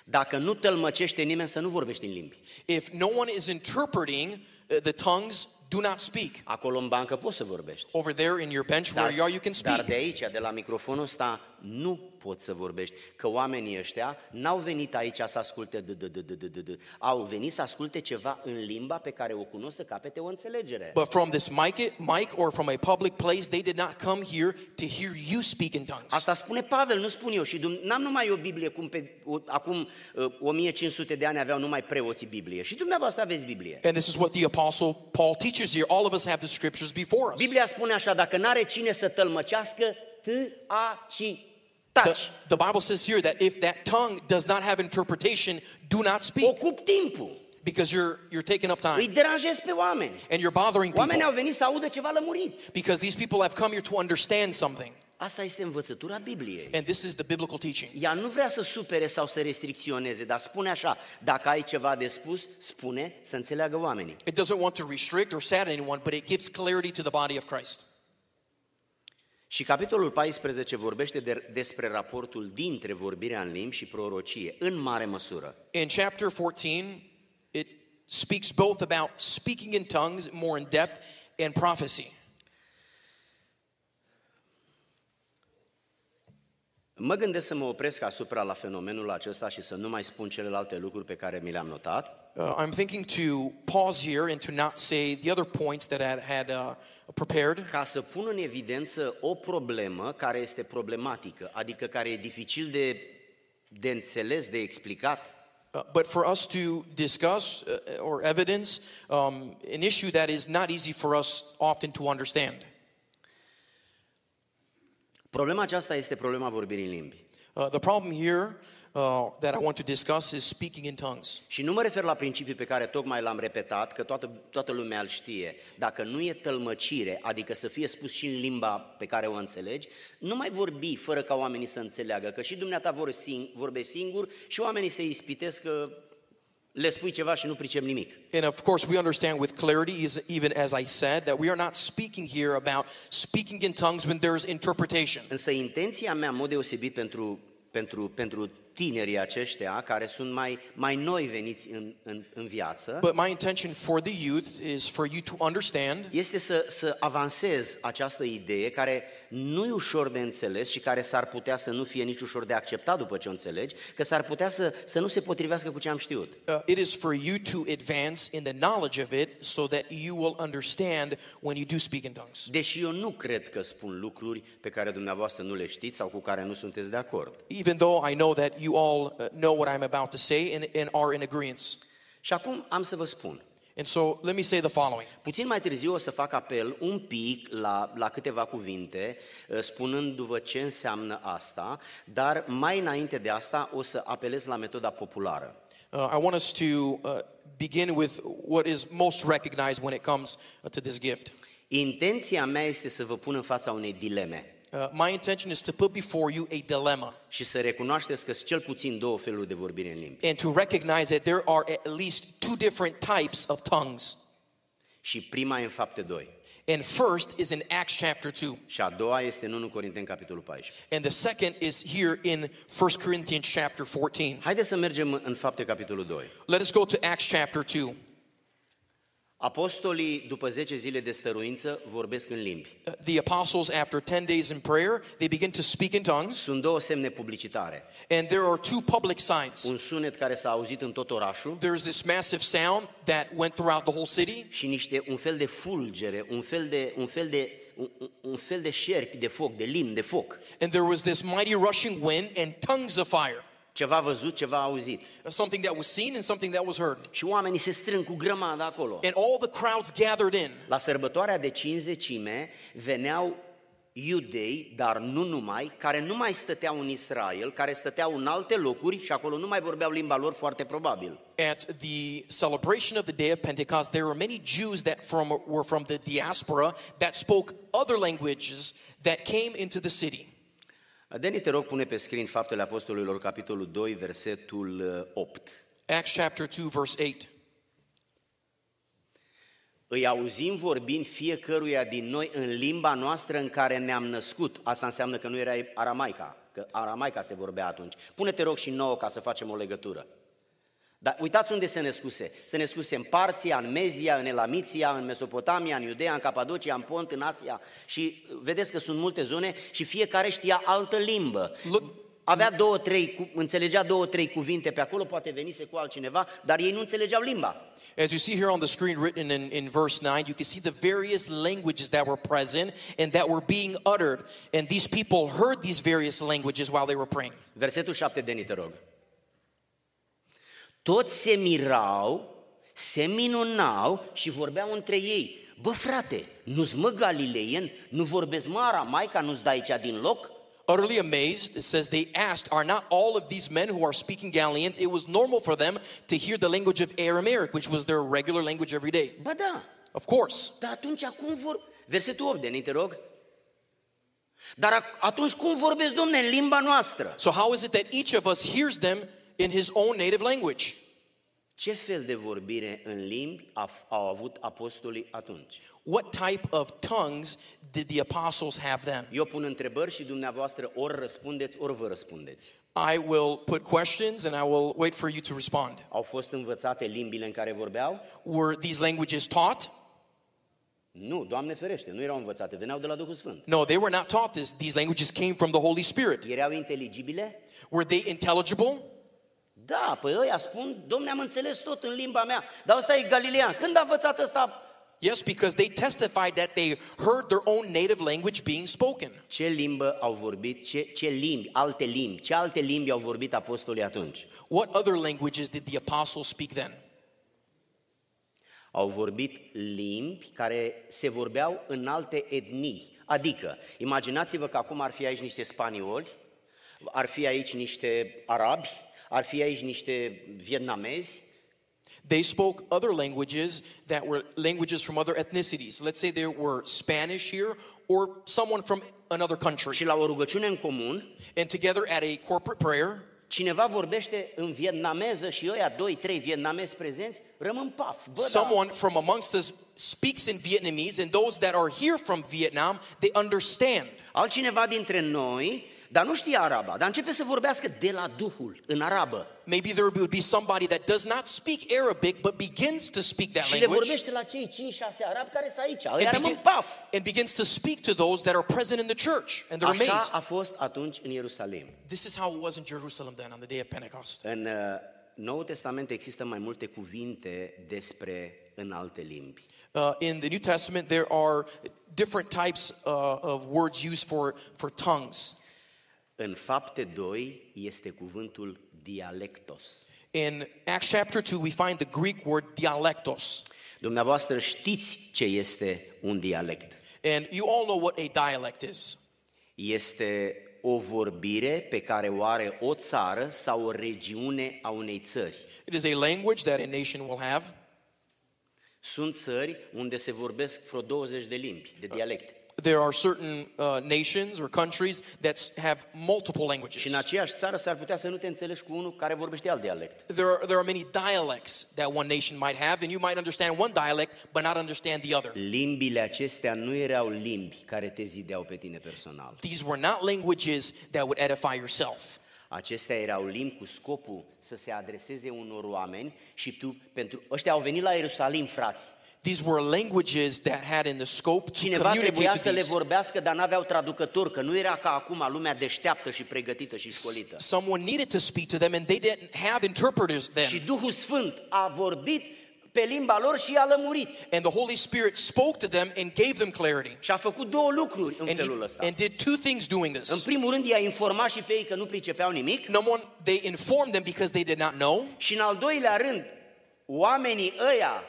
dacă nu tălmăcește nimeni să nu vorbești în limbi. if no one is interpreting uh, the tongues, do not speak. Acolo în bancă poți să vorbești. Over there in your bench where you are, you can dar speak. de aici, de la microfonul ăsta, nu poți să vorbești. Că oamenii ăștia n-au venit aici să asculte d- d- d- d- d- d- d- Au venit să asculte ceva în limba pe care o cunosc să capete o înțelegere. But from this mic, mic or from a public place, they did not come here to hear you speak in tongues. Asta spune Pavel, nu spun eu. Și Dum- n-am numai o Biblie, cum pe, o, acum uh, 1500 de ani aveau numai preoții Biblie. Și dumneavoastră aveți Biblie. And this is what the apostle Paul teaches here. All of us have the scriptures before us. Biblia spune așa, dacă n-are cine să tălmăcească, t-a-ci, The, taci. the Bible says here that if that tongue does not have interpretation, do not speak Ocup timpul. because you're you're taking up Îi time deranjezi pe oameni. and you're bothering Oamenii au people venit să audă ceva lămurit. because these people have come here to understand something. Asta este învățătura Bibliei. And this is the biblical teaching. Ea nu vrea să supere sau să restricționeze, dar spune așa, dacă ai ceva de spus, spune să înțeleagă oamenii. It doesn't want to restrict or sadden anyone, but it gives clarity to the body of Christ. Și capitolul 14 vorbește de, despre raportul dintre vorbirea în limbi și prorocie, în mare măsură. In chapter 14, it speaks both about speaking in tongues more in depth and prophecy. Mă gândesc să mă opresc asupra la fenomenul acesta și să nu mai spun celelalte lucruri pe care mi le-am notat, Uh, I'm thinking to pause here and to not say the other points that I had, had uh, prepared. Ca să pun în evidență o problemă care este problematică, adică care e dificil de, de înțeles, de explicat, Uh, but for us to discuss uh, or evidence um, an issue that is not easy for us often to understand. Problema aceasta este problema vorbirii în limbi. Uh, the problem here uh, that I want to discuss is speaking in tongues. Și nu mă refer la principiul pe care tocmai l-am repetat, că toată, toată lumea îl știe. Dacă nu e tălmăcire, adică să fie spus și în limba pe care o înțelegi, nu mai vorbi fără ca oamenii să înțeleagă, că și dumneata vor sing, vorbești singur și oamenii se ispitesc că le spui ceva și nu pricep nimic. And of course, we understand with clarity, is even as I said, that we are not speaking here about speaking in tongues when there is interpretation. Însă intenția mea, în mod deosebit pentru, pentru, pentru tinerii aceștia, care sunt mai, mai noi veniți în, în, în viață, But my intention for the youth is for you to understand este să, să avansez această idee care nu e ușor de înțeles și care s-ar putea să nu fie nici ușor de acceptat după ce o înțelegi, că s-ar putea să, să nu se potrivească cu ce am știut. uh, it is for you to advance in the knowledge of it so that you will understand when you do speak in tongues. Deși eu nu cred că spun lucruri pe care dumneavoastră nu le știți sau cu care nu sunteți de acord. Even though I know that you all uh, know what I'm about to say and, and are in agreement. Și acum am să vă spun. And so let me say the following. Puțin mai târziu o să fac apel un pic la, la câteva cuvinte, uh, spunându-vă ce înseamnă asta, dar mai înainte de asta o să apelez la metoda populară. Uh, I want us to uh, begin with what is most recognized when it comes uh, to this gift. Intenția mea este să vă pun în fața unei dileme Uh, my intention is to put before you a dilemma și să recunoașteți că sunt cel puțin două feluri de vorbire în limbi. and to recognize that there are at least two different types of tongues. Și prima e în fapte 2. And first is in Acts chapter 2. Și a doua este în 1 Corinteni, capitolul 14. And the second is here in 1 Corinthians chapter 14. Haideți să mergem în fapte, capitolul 2. Let us go to Acts chapter 2. Apostolii, după 10 zile de stăruință, vorbesc în limbi. Uh, The apostles, after 10 days in prayer, they begin to speak in tongues. Sunt două semne publicitare. And there are two public signs. Un sunet care s-a auzit în tot orașul There's this massive sound that went throughout the whole city, și niște, un fel de fulgere, un fel de, un fel de, un, un- un fel de șerpi de foc, de limn de foc. and there was this mighty rushing wind and tongues of fire. Ceva văzut, ceva auzit. Something that was seen and something that was heard. Și oamenii se strâng cu grămadă acolo. And all the crowds gathered in. La sărbătoarea de cinzecime veneau iudei, dar nu numai, care nu mai stăteau în Israel, care stăteau în alte locuri și acolo nu mai vorbeau limba lor foarte probabil. At the celebration of the day of Pentecost, there were many Jews that from, were from the diaspora that spoke other languages that came into the city. Deni, te rog, pune pe screen Faptele Apostolilor, capitolul 2, versetul uh, 8. Acts chapter 2, verse 8. Îi auzim vorbind fiecăruia din noi în limba noastră în care ne-am născut. Asta înseamnă că nu era aramaica, că aramaica se vorbea atunci. Pune-te rog și nouă ca să facem o legătură. Dar uitați unde se născuse. Se născuse în Parția, în Mezia, în Elamiția, în Mesopotamia, în Iudea, în Capadocia, în Pont, în Asia. Și vedeți că sunt multe zone și fiecare știa altă limbă. Look- Avea două, trei, cu- înțelegea două, trei cuvinte pe acolo, poate venise cu altcineva, dar ei nu înțelegeau limba. As you see here on the screen written in, in verse 9, you can see the various languages that were present and that were being uttered. And these people heard these various languages while they were praying. Versetul 7, Deni, te rog. Toți se mirau, se minunau și vorbeau între ei. Bă, frate, nu-ți mă galileien? Nu vorbesc mă aramaica? Nu-ți dai aici din loc? Utterly amazed, it says they asked, Are not all of these men who are speaking Galileans? It was normal for them to hear the language of Aramaic, which was their regular language every day. Ba da, Of course. dar atunci cum vor... Versetul 8, Deni, te rog. Dar ac- atunci cum vorbesc, domne, în limba noastră? So, how is it that each of us hears them in his own native language? Ce fel de vorbire în limbi af- au avut apostolii atunci? What type of tongues did the apostles have then? Eu pun întrebări și dumneavoastră ori răspundeți, ori vă răspundeți. I will put questions and I will wait for you to respond. Au fost învățate limbile în care vorbeau? Were these languages taught? Nu, Doamne ferește, nu erau învățate, veneau de la Duhul Sfânt. No, they were not taught this. These languages came from the Holy Spirit. Erau inteligibile? Were they intelligible? Da, păi ăia spun, domne, am înțeles tot în limba mea, dar ăsta e galilean. Când a învățat ăsta? Yes, because they testified that they heard their own native language being spoken. Ce limbă au vorbit, ce, ce limbi, alte limbi, ce alte limbi au vorbit apostolii atunci? What other languages did the apostles speak then? Au vorbit limbi care se vorbeau în alte etnii. Adică, imaginați-vă că acum ar fi aici niște spanioli, ar fi aici niște arabi, ar fi aici niște vietnamezi, They spoke other languages that were languages from other ethnicities. Let's say there were Spanish here or someone from another country. și la o rugăciune în comun, And together at a corporate prayer, cineva vorbește în vietnameză și ăia doi, trei vietnamezi prezenți, rămân paf. Bă, da, someone from amongst us speaks in Vietnamese, and those that are here from Vietnam, they understand. altcineva dintre noi, dar nu știe araba, dar începe să vorbească de la Duhul, în arabă. Maybe there would be somebody that does not speak Arabic but begins to speak that Și le language vorbește la cei 5-6 arabi care sunt aici. Ăia and, rămân begin- paf. and begins to speak to those that are present in the church, and they're Așa amazed. a fost atunci în Ierusalim. This is how it was in Jerusalem then on the day of Pentecost. În uh, Noul Testament există mai multe cuvinte despre în alte limbi. Uh, in the New Testament, there are different types uh, of words used for, for tongues. În fapte 2 este cuvântul dialectos. In Acts chapter 2, we find the Greek word dialectos. Dumneavoastră știți ce este un dialect. And you all know what a dialect is. Este o vorbire pe care o are o țară sau o regiune a unei țări. It is a language that a nation will have. Sunt țări unde se vorbesc vreo 20 de limbi, de dialecte. There are certain uh, nations or countries that s- have multiple Și languages. în aceeași țară s-ar putea să nu te înțelegi cu unul care vorbește alt dialect. There are, there are many dialects that one nation might have, and you might understand one dialect but not understand the other. Limbile acestea nu erau limbi care te zideau pe tine personal. These were not languages that would edify yourself. Acestea erau limbi cu scopul să se adreseze unor oameni și tu, pentru ăștia au venit la Ierusalim, frați. These were languages that had in the scope to Cineva communicate trebuia to să le these. vorbească, dar n-aveau traducător, că nu era ca acum lumea deșteaptă și pregătită și școlită. Someone needed to speak to them, and they didn't have interpreters Și then. Duhul Sfânt a vorbit pe limba lor și i-a lămurit. And the Holy Spirit spoke to them and gave them clarity. Și a făcut două lucruri în And, felul he, ăsta. and did two things doing În this. primul rând i-a informat și pe ei că nu pricepeau nimic Number one, they informed them because they did not know. și în al doilea rând, oamenii ăia,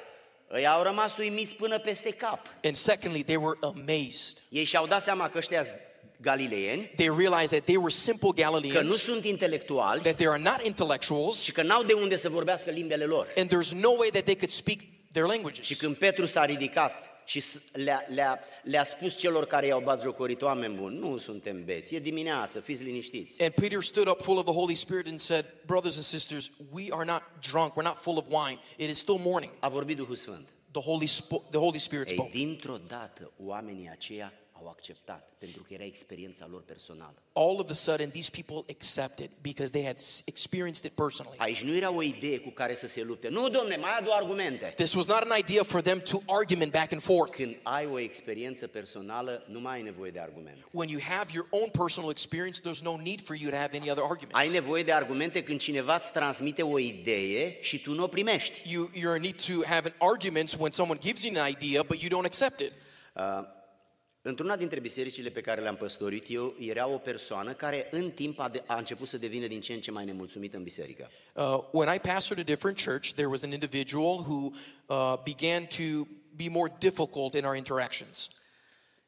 ăia au rămas uimiți până peste cap. And secondly, they were amazed. Ei și-au dat seama că ăștia sunt galileieni, They realized that they were simple că nu Galileans, sunt intelectuali that they are not intellectuals, și că n-au de unde să vorbească limbele lor. and there's no way that they could speak their Și languages. când Petru s-a ridicat și s- le-a, le-a, le-a spus celor care i-au bat jocorit, oameni buni, nu suntem beți, e dimineață, fiți liniștiți. And Peter stood up full of the Holy Spirit and said, Brothers and sisters, we are not drunk, we're not full of wine. It is still morning. A vorbit Duhul Sfânt. The Holy, Spo- the Holy Spirit Ei, spoke. dintr-o dată, oamenii aceia au acceptat, pentru că era experiența lor personală. All of a sudden, these people accepted because they had s- experienced it personally. Aici nu era o idee cu care să se lupte. Nu, domne, mai adu argumente. This was not an idea for them to argument back and forth. Când ai o experiență personală, nu mai ai nevoie de argumente. When you have your own personal experience, there's no need for you to have any other Ai arguments. nevoie de argumente când cineva îți transmite o idee și tu nu o primești. You, you're in need to have an argument when someone gives you an idea, but you don't accept it. Uh, Într-una dintre bisericile pe care le-am păstorit eu, era o persoană care în timp a, de, a început să devină din ce în ce mai nemulțumită în biserică. Uh, when I pastored a different church, there was an individual who uh, began to be more difficult in our interactions.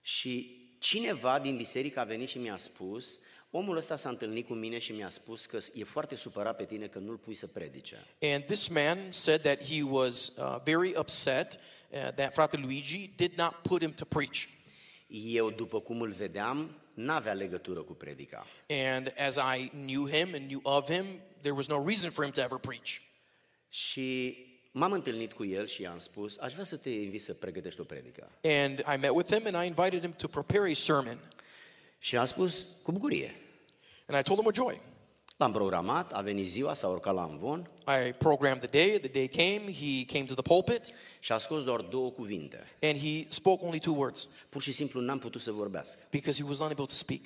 Și cineva din biserică a venit și mi-a spus, omul ăsta s-a întâlnit cu mine și mi-a spus că e foarte supărat pe tine că nu-l pui să predice. And this man said that he was uh, very upset uh, that Frate Luigi did not put him to preach. Eu, după cum îl vedeam, n-avea legătură cu predica. And as I knew him and knew of him, there was no reason for him to ever preach. Și m-am întâlnit cu el și i-am spus, aș vrea să te invit să pregătești o predică. And I met with him and I invited him to prepare a sermon. Și a spus, cu bucurie. And I told him a joy. L-am programat, a venit ziua, s-a urcat la amvon I programmed the day. The day came. He came to the pulpit și a scos doar două cuvinte. and he spoke only two words Pur și simplu n-am putut să vorbească. because he was unable to speak.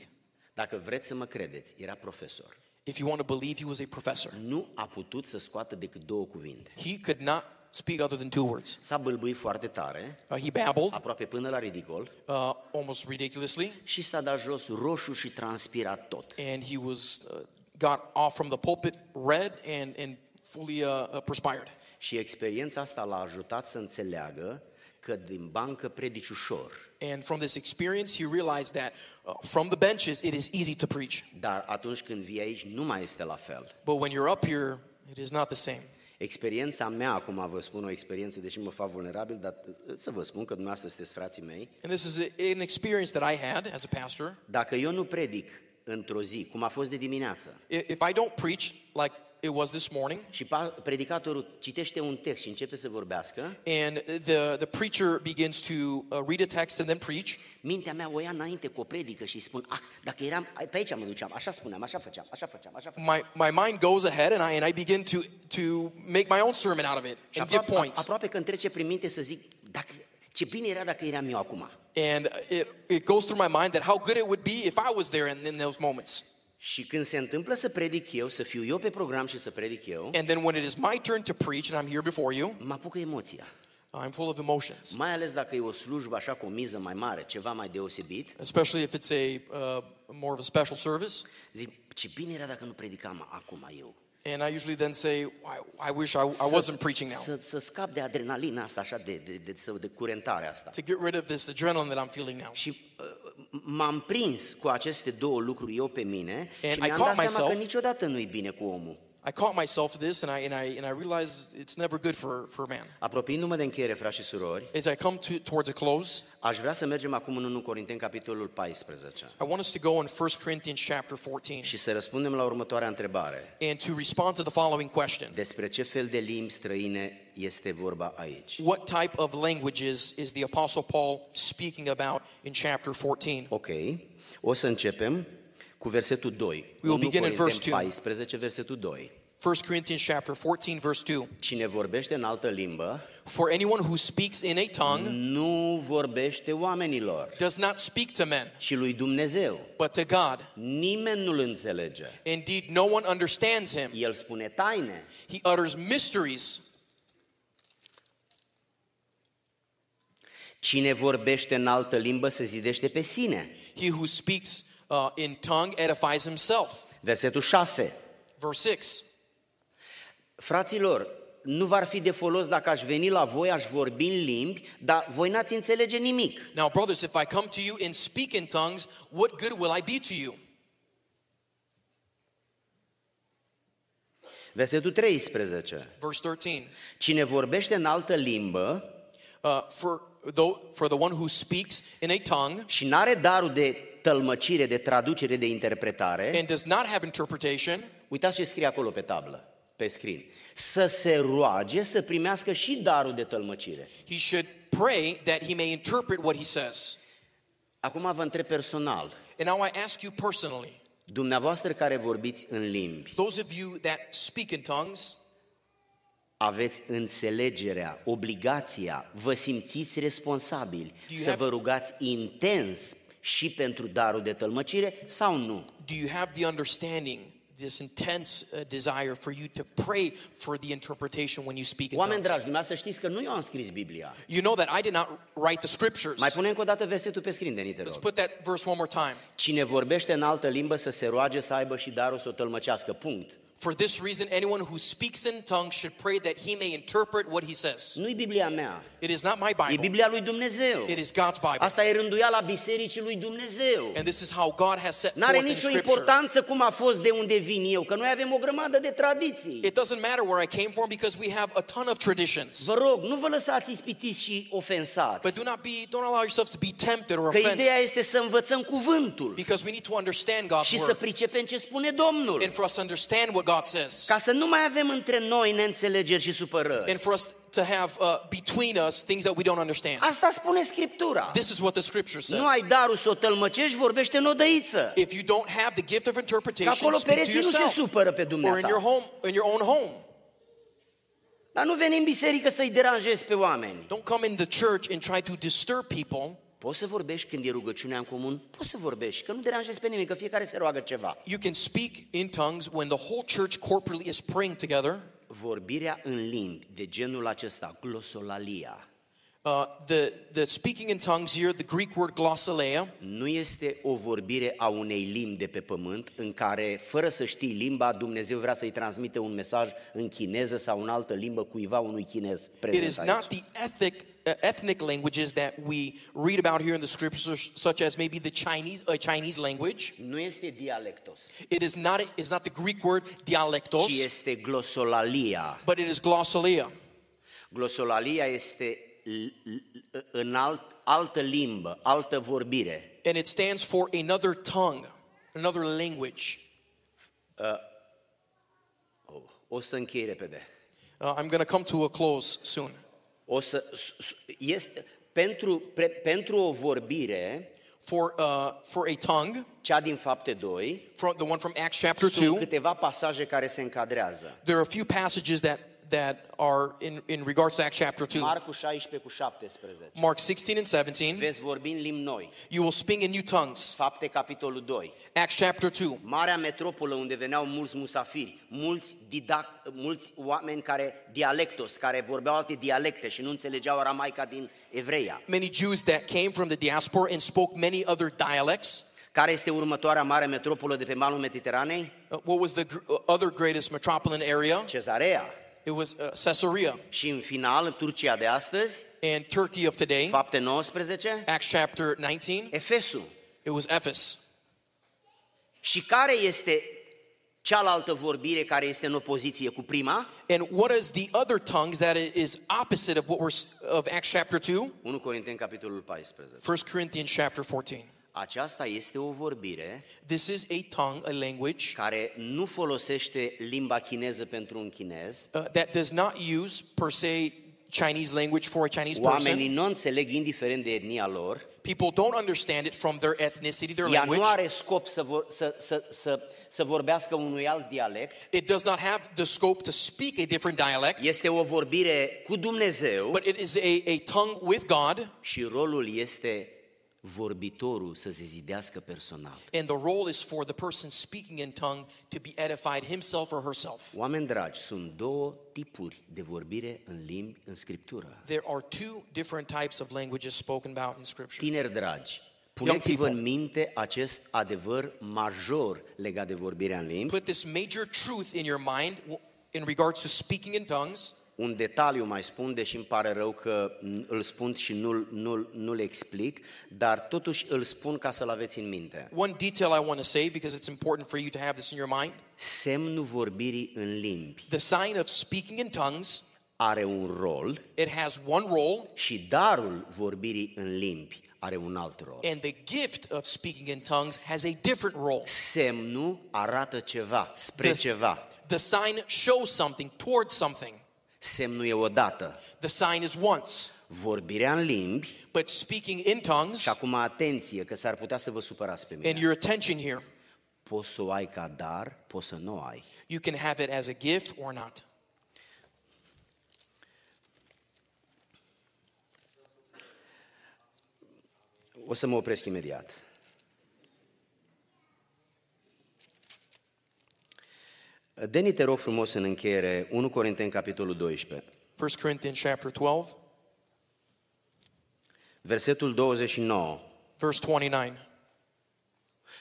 Dacă vreți să mă credeți, era profesor. If you want to believe, he was a professor. Nu a putut să scoată decât două cuvinte. He could not speak other than two words. S-a bâlbâit foarte tare, Uh, he babbled aproape până la ridicol, uh, almost ridiculously, și s-a dat jos roșu și transpirat tot. and he was uh, got off from the pulpit red and and fully uh, uh, perspired. Și experiența asta l-a ajutat să înțeleagă că din bancă predici ușor, And from this experience, he realized that uh, from the benches, it is easy to preach. dar atunci când vii aici nu mai este la fel. But when you're up here, it is not the same. Experiența mea, acum vă spun o experiență, deși mă fac vulnerabil, dar să vă spun că dumneavoastră sunteți frații mei, And this is a, an experience that I had as a pastor. dacă eu nu predic într-o zi, cum a fost de dimineață, I- If I don't preach like it was this morning, și pa- predicatorul citește un text și începe să vorbească, and the, the preacher begins to uh, read a text and then preach, mintea mea o ia înainte cu o predică și îi spun, ah, dacă eram, pe aici mă duceam, așa spuneam, așa făceam, așa făceam, așa făceam. my, my mind goes ahead and I, and I begin to, to make my own sermon out of it Și and give aproape, points. aproape că îmi trece prin minte să zic, dacă, ce bine era dacă eram eu acum. And it, it goes through my mind that how good it would be if I was there in, in those moments. Și când se întâmplă să predic eu, să fiu eu pe program și să predic eu, And then when it is my turn to preach and I'm here before you, mă apucă emoția. I'm full of emotions, Mai ales dacă e o slujbă așa cu o miză mai mare, ceva mai deosebit. especially if it's a uh, more of a special service. Zic, ce bine era dacă nu predicam acum eu. And I usually then say, I, I wish I, I wasn't preaching now. Să, să scap de adrenalina asta, așa, de, de, de, de, de curentare asta. To get rid of this adrenaline that I'm feeling now. Și uh, m-am prins cu aceste două lucruri eu pe mine And și I mi-am caught dat seama că myself- niciodată nu-i bine cu omul. I caught myself this, and I and I and I realized it's never good for for a man. Apropiindu-mă de încheiere, frați și surori, As I come to, towards a close, aș vrea să mergem acum în 1 Corinteni, capitolul 14 I want us to go in 1 Corinthians chapter 14 și să răspundem la următoarea întrebare. and to respond to the following question. Despre ce fel de limbi străine este vorba aici? What type of languages is the Apostle Paul speaking about in chapter 14? Ok, o să începem cu versetul 2. We will 1 begin in verse Corinteni 2. 14, versetul 2. 1 Corinthians chapter 14 verse 2. Cine vorbește în altă limbă For anyone who speaks in a tongue nu vorbește oamenilor, does not speak to men, ci lui Dumnezeu. but to God. Nimeni nu-l înțelege. Indeed, no one understands him. El spune taine. He utters mysteries. Cine vorbește în altă limbă se zidește pe sine. He who speaks uh, in tongue edifies himself. Versetul 6. Verse 6. Fraților, nu v-ar fi de folos dacă aș veni la voi, aș vorbi în limbi, dar voi n-ați înțelege nimic. Now, brothers, if I come to you and speak in tongues, what good will I be to you? Versetul 13. Verse 13. Cine vorbește în altă limbă Uh, for, though, for the one who speaks in a tongue și n-are darul de tălmăcire, de traducere, de interpretare, and does not have interpretation, uitați ce scrie acolo pe tablă, pe screen. Să se roage să primească și darul de tălmăcire. he should pray that he may interpret what he says. Acum vă întreb personal, And now I ask you personally, dumneavoastră care vorbiți în limbi, those of you that speak in tongues, aveți înțelegerea, obligația, vă simțiți responsabili Do you să have- vă rugați intens și pentru darul de tălmăcire sau nu? do you have the understanding, this intense uh, desire for you to pray for the interpretation when you speak in Oameni tongues? dragi, dumneavoastră știți că nu eu am scris Biblia. You know that I did not write the scriptures. Mai punem încă o dată versetul pe screen, Denite, Let's rog. put that verse one more time. Cine vorbește în altă limbă să se roage să aibă și darul să o tălmăcească. Punct. For this reason, anyone who speaks in tongues should pray that he may interpret what he says. Nu-i Biblia mea, It is not my e Bible, Biblia lui Dumnezeu. it is God's Bible. Asta e rânduiala bisericii lui Dumnezeu. And this is how God has set N-are forth in nicio Scripture. importanță cum a fost de unde vin eu, că noi avem o grămadă de tradiții. It doesn't matter where I came from because we have a ton of traditions. Vă rog, nu vă lăsați ispitiți și ofensați. But do not be, don't allow yourselves to be tempted or Că ideea offended este să învățăm cuvântul because we need to understand God's și să word pricepem ce spune Domnul. and for us to understand what God says Ca să nu mai avem între noi neînțelegeri și supărări. and for us to have uh, between us things that we don't understand. Asta spune Scriptura. This is what the scripture says. Nu ai darul să o tălmăcești, vorbește în odăiță. If you don't have the gift of Că interpretation, acolo speak to pereții nu se yourself supără pe or in your dumneata. home, in your own home. Dar nu veni în biserică să-i deranjezi pe oameni. Don't come in the church and try to disturb people. Poți să vorbești când e rugăciunea în comun? Poți să vorbești, că nu deranjezi pe nimeni, că fiecare se roagă ceva. You can speak in tongues when the whole church corporately is praying together. Vorbirea în limbi de genul acesta, glosolalia, Uh, the, the speaking in tongues here, the Greek word glossolalia, nu este o vorbire a unei limbi de pe pământ în care, fără să știi limba, Dumnezeu vrea să-i transmită un mesaj în chineză sau în altă limbă cuiva unui chinez it prezent is aici. not the ethic, uh, ethnic languages that we read about here in the scriptures, such as maybe the Chinese, a Chinese language. Nu este dialectos, It is not, it's not the Greek word dialectos, ci este glosolalia. but it is glossolalia. Glosolalia este în alt, altă limbă, altă vorbire. And it stands for another tongue, another language. Oh, o să închei repede. Uh, I'm going to come to a close soon. O să, s- s- este, pentru, pre, pentru o vorbire, For, uh, for a tongue, cea din fapte 2, from the one from Acts chapter sunt 2, câteva pasaje care se încadrează. there are a few passages that, that are in, in regards to Acts chapter 2. Marcu 16 cu 17. Mark 16 and 17. Veți vorbi în limbi noi. You will speak in new tongues. Fapte, capitolul 2. Acts chapter 2. Marea metropolă unde veneau mulți musafiri, mulți, didac, mulți oameni care dialectos, care vorbeau alte dialecte și nu înțelegeau aramaica din evreia. Many Jews that came from the diaspora and spoke many other dialects. Care este următoarea mare metropolă de pe malul Mediteranei? Uh, What was the gr- uh, other greatest metropolitan area? Cezarea. It was uh, Caesarea. Și în final, în Turcia de astăzi, And Turkey of today, fapte 19, Acts chapter 19, Efesul. it was Ephes. Și care este cealaltă vorbire care este în opoziție cu prima? And what is the other tongues that i- is opposite of what we're s- of Acts chapter 2? 1 Corinteni, capitolul 14. 1 Corinthians chapter 14. Aceasta este o vorbire This is a tongue, a language care nu folosește limba chineză pentru un chinez. uh, that does not use per se Chinese language for a Chinese Oamenii person. nu înțeleg indiferent de etnia lor. People don't understand it from their ethnicity, their Ea nu language. are scop să, vor, să, să, să, să vorbească unui alt dialect. It does not have the scope to speak a different dialect, Este o vorbire cu Dumnezeu but it is a, a tongue with God, și rolul este vorbitorul să se zidească personal. and the role is for the person speaking in tongue to be edified himself or herself. Oameni dragi, sunt două tipuri de vorbire în limbi în Scriptură. There are two different types of languages spoken about in Scripture. Tineri dragi, puneți-vă people. în minte acest adevăr major legat de vorbirea în limbi. Put this major truth in your mind w- in regards to speaking in tongues. Un detaliu mai spun, deși îmi pare rău că mm, îl spun și nu-l, nu-l, nu-l explic, dar totuși îl spun ca să-l aveți în minte. One detail I want to say because it's important for you to have this in your mind. Semnul vorbirii în limbi The sign of speaking in tongues, are un rol it has one role, și darul vorbirii în limbi are un alt rol. and the gift of speaking in tongues has a different role. Semnul arată ceva, spre The- ceva. The sign shows something towards something. Semnul e odată. The sign is once, Vorbirea în limbi but speaking in tongues, și acum atenție că s-ar putea să vă supărați pe and mine. your attention here, Poți să o ai ca dar, poți să nu o ai. you can have it as a gift or not. O să mă opresc imediat. Deni, te rog frumos în încheiere, 1 Corinteni, capitolul 12, 1 Corinthians chapter 12, versetul 29. verse 29.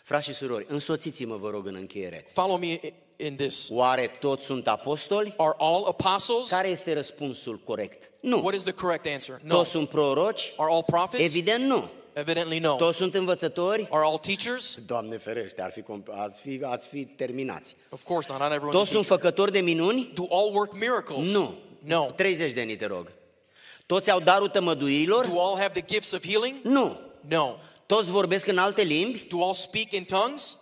Frați și surori, însoțiți-mă, vă rog, în încheiere. Follow me i- in this. Oare toți sunt apostoli? Are all apostles? Care este răspunsul corect? Nu. What is the correct answer? No. Toți sunt proroci? Are all prophets? Evident nu. Evidently no. Toți sunt învățători? Are all teachers? Doamne ferește, ar fi, comp- ați, fi, ați fi terminați. Of course not. Not everyone's a Toți sunt teacher. făcători de minuni? Do all work miracles? Nu. No. 30 de ani, te rog. Toți au darul tămăduirilor? Do all have the gifts of healing? Nu. No. Toți vorbesc în alte limbi? Do all speak in tongues?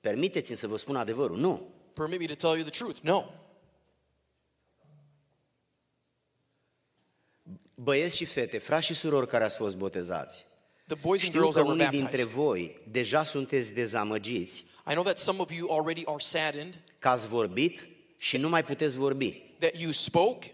Permiteți-mi să vă spun adevărul. Nu. Permit me to tell you the truth. No. Băieți și fete, frați și surori care ați fost botezați, The boys and știu girls că that were unii dintre baptized. voi deja sunteți dezamăgiți I know that some of you already are saddened că ați vorbit și nu mai puteți vorbi. that you spoke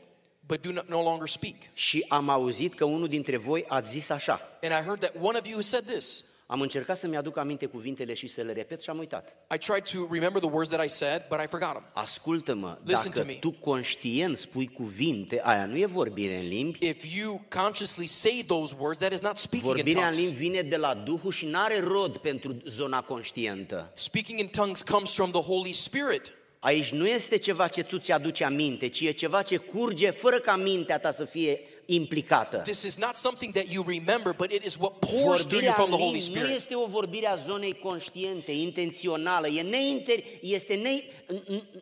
but do not no longer speak. Și am auzit că unul dintre voi ați zis așa. And I heard that one of you has said this. Am încercat să-mi aduc aminte cuvintele și să le repet și am uitat. I tried to remember the words that I said, but I forgot them. Ascultă-mă, Listen dacă to me. tu conștient spui cuvinte, aia nu e vorbire în limbi, If you consciously say those words, that is not speaking in vorbirea în tongues. limbi vine de la Duhul și n-are rod pentru zona conștientă. Speaking in tongues comes from the Holy Spirit. Aici nu este ceva ce tu ți-aduci aminte, ci e ceva ce curge fără ca mintea ta să fie implicată. This is not something that you remember, but it is what pours through you Vorbirea from în the Holy limbi nu Spirit. este o vorbire a zonei conștiente, intențională, e neinter, este ne,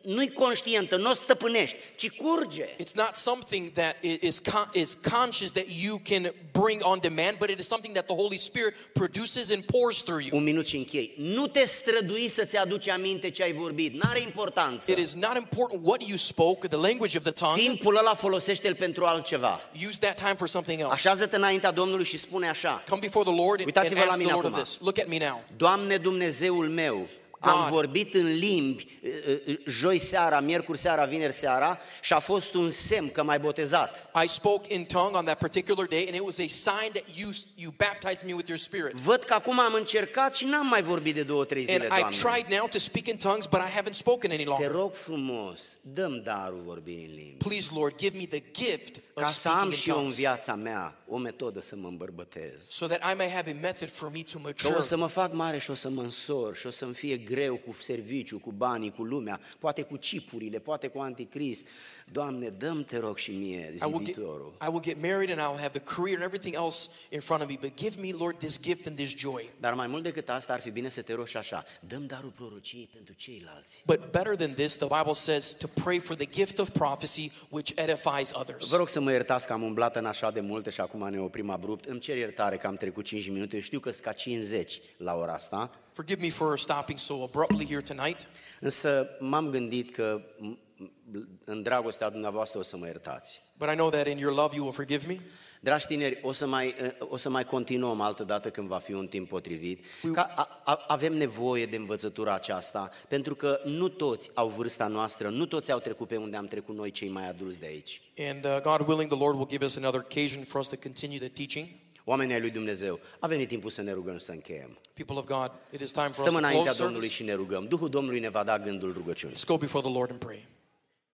nu-i conștientă, nu o stăpânești, ci curge. It's not something that i- is, con- is conscious that you can bring on demand, but it is something that the Holy Spirit produces and pours through you. Un minut și închei. Nu te strădui să-ți aduci aminte ce ai vorbit, n-are importanță. It is not important what you spoke, the language of the tongue. Timpul ăla folosește-l pentru altceva. Use that time for something else. Așează-te înaintea Domnului și spune așa. Come before the Lord and, and Uitați-vă la ask mine the Lord of acum. this. Look at me now. Doamne Dumnezeul meu, Am God. vorbit în limbi uh, uh, joi seara, miercuri seara, vineri seara și a fost un semn că m-ai botezat. I spoke in tongue on that particular day, and it was a sign that you, you baptized me with your spirit. Văd că acum am încercat și n-am mai vorbit de două, trei And zile, I've Doamne. tried now to speak in tongues, but I haven't spoken any Te longer. rog frumos, dăm darul vorbirii în limbi. Please, Lord, give me the gift Ca of să am speaking in și eu în tongues, viața mea o metodă să mă îmbărbătez. so that I may have a method for me to Că mature. o să mă fac mare și o să mă însor și o să-mi fie greu cu serviciu, cu banii, cu lumea, poate cu cipurile, poate cu anticrist. Doamne, dăm te rog și mie, I will, get, ziditorul. I will get married and I'll have the career and everything else in front of me, but give me, Lord, this gift and this joy. Dar mai mult decât asta ar fi bine să te rogi și așa, dăm darul prorociei pentru ceilalți. But better than this, the Bible says to pray for the gift of prophecy, which edifies others. Vă rog să mă iertați că am umblat în așa de multe și acum ne oprim abrupt. Îmi cer iertare că am trecut 5 minute, eu știu că sunt ca 50 la ora asta, Forgive me for stopping so abruptly here tonight, însă m-am gândit că m- m- în dragostea dumneavoastră o să mă iertați. but I know that in your love you will forgive me. Dragi tineri, o să mai, o să mai continuăm altă dată când va fi un timp potrivit. Ca, a, a, avem nevoie de învățătura aceasta, pentru că nu toți au vârsta noastră, nu toți au trecut pe unde am trecut noi cei mai adulți de aici. And uh, God willing, the Lord will give us another occasion for us to continue the teaching. Oamenii ai lui Dumnezeu, a venit timpul să ne rugăm și să încheiem. People of God, it is time for us Stăm to înaintea close Domnului service. și ne rugăm. Duhul Domnului ne va da gândul rugăciunii. Let's go before the Lord and pray.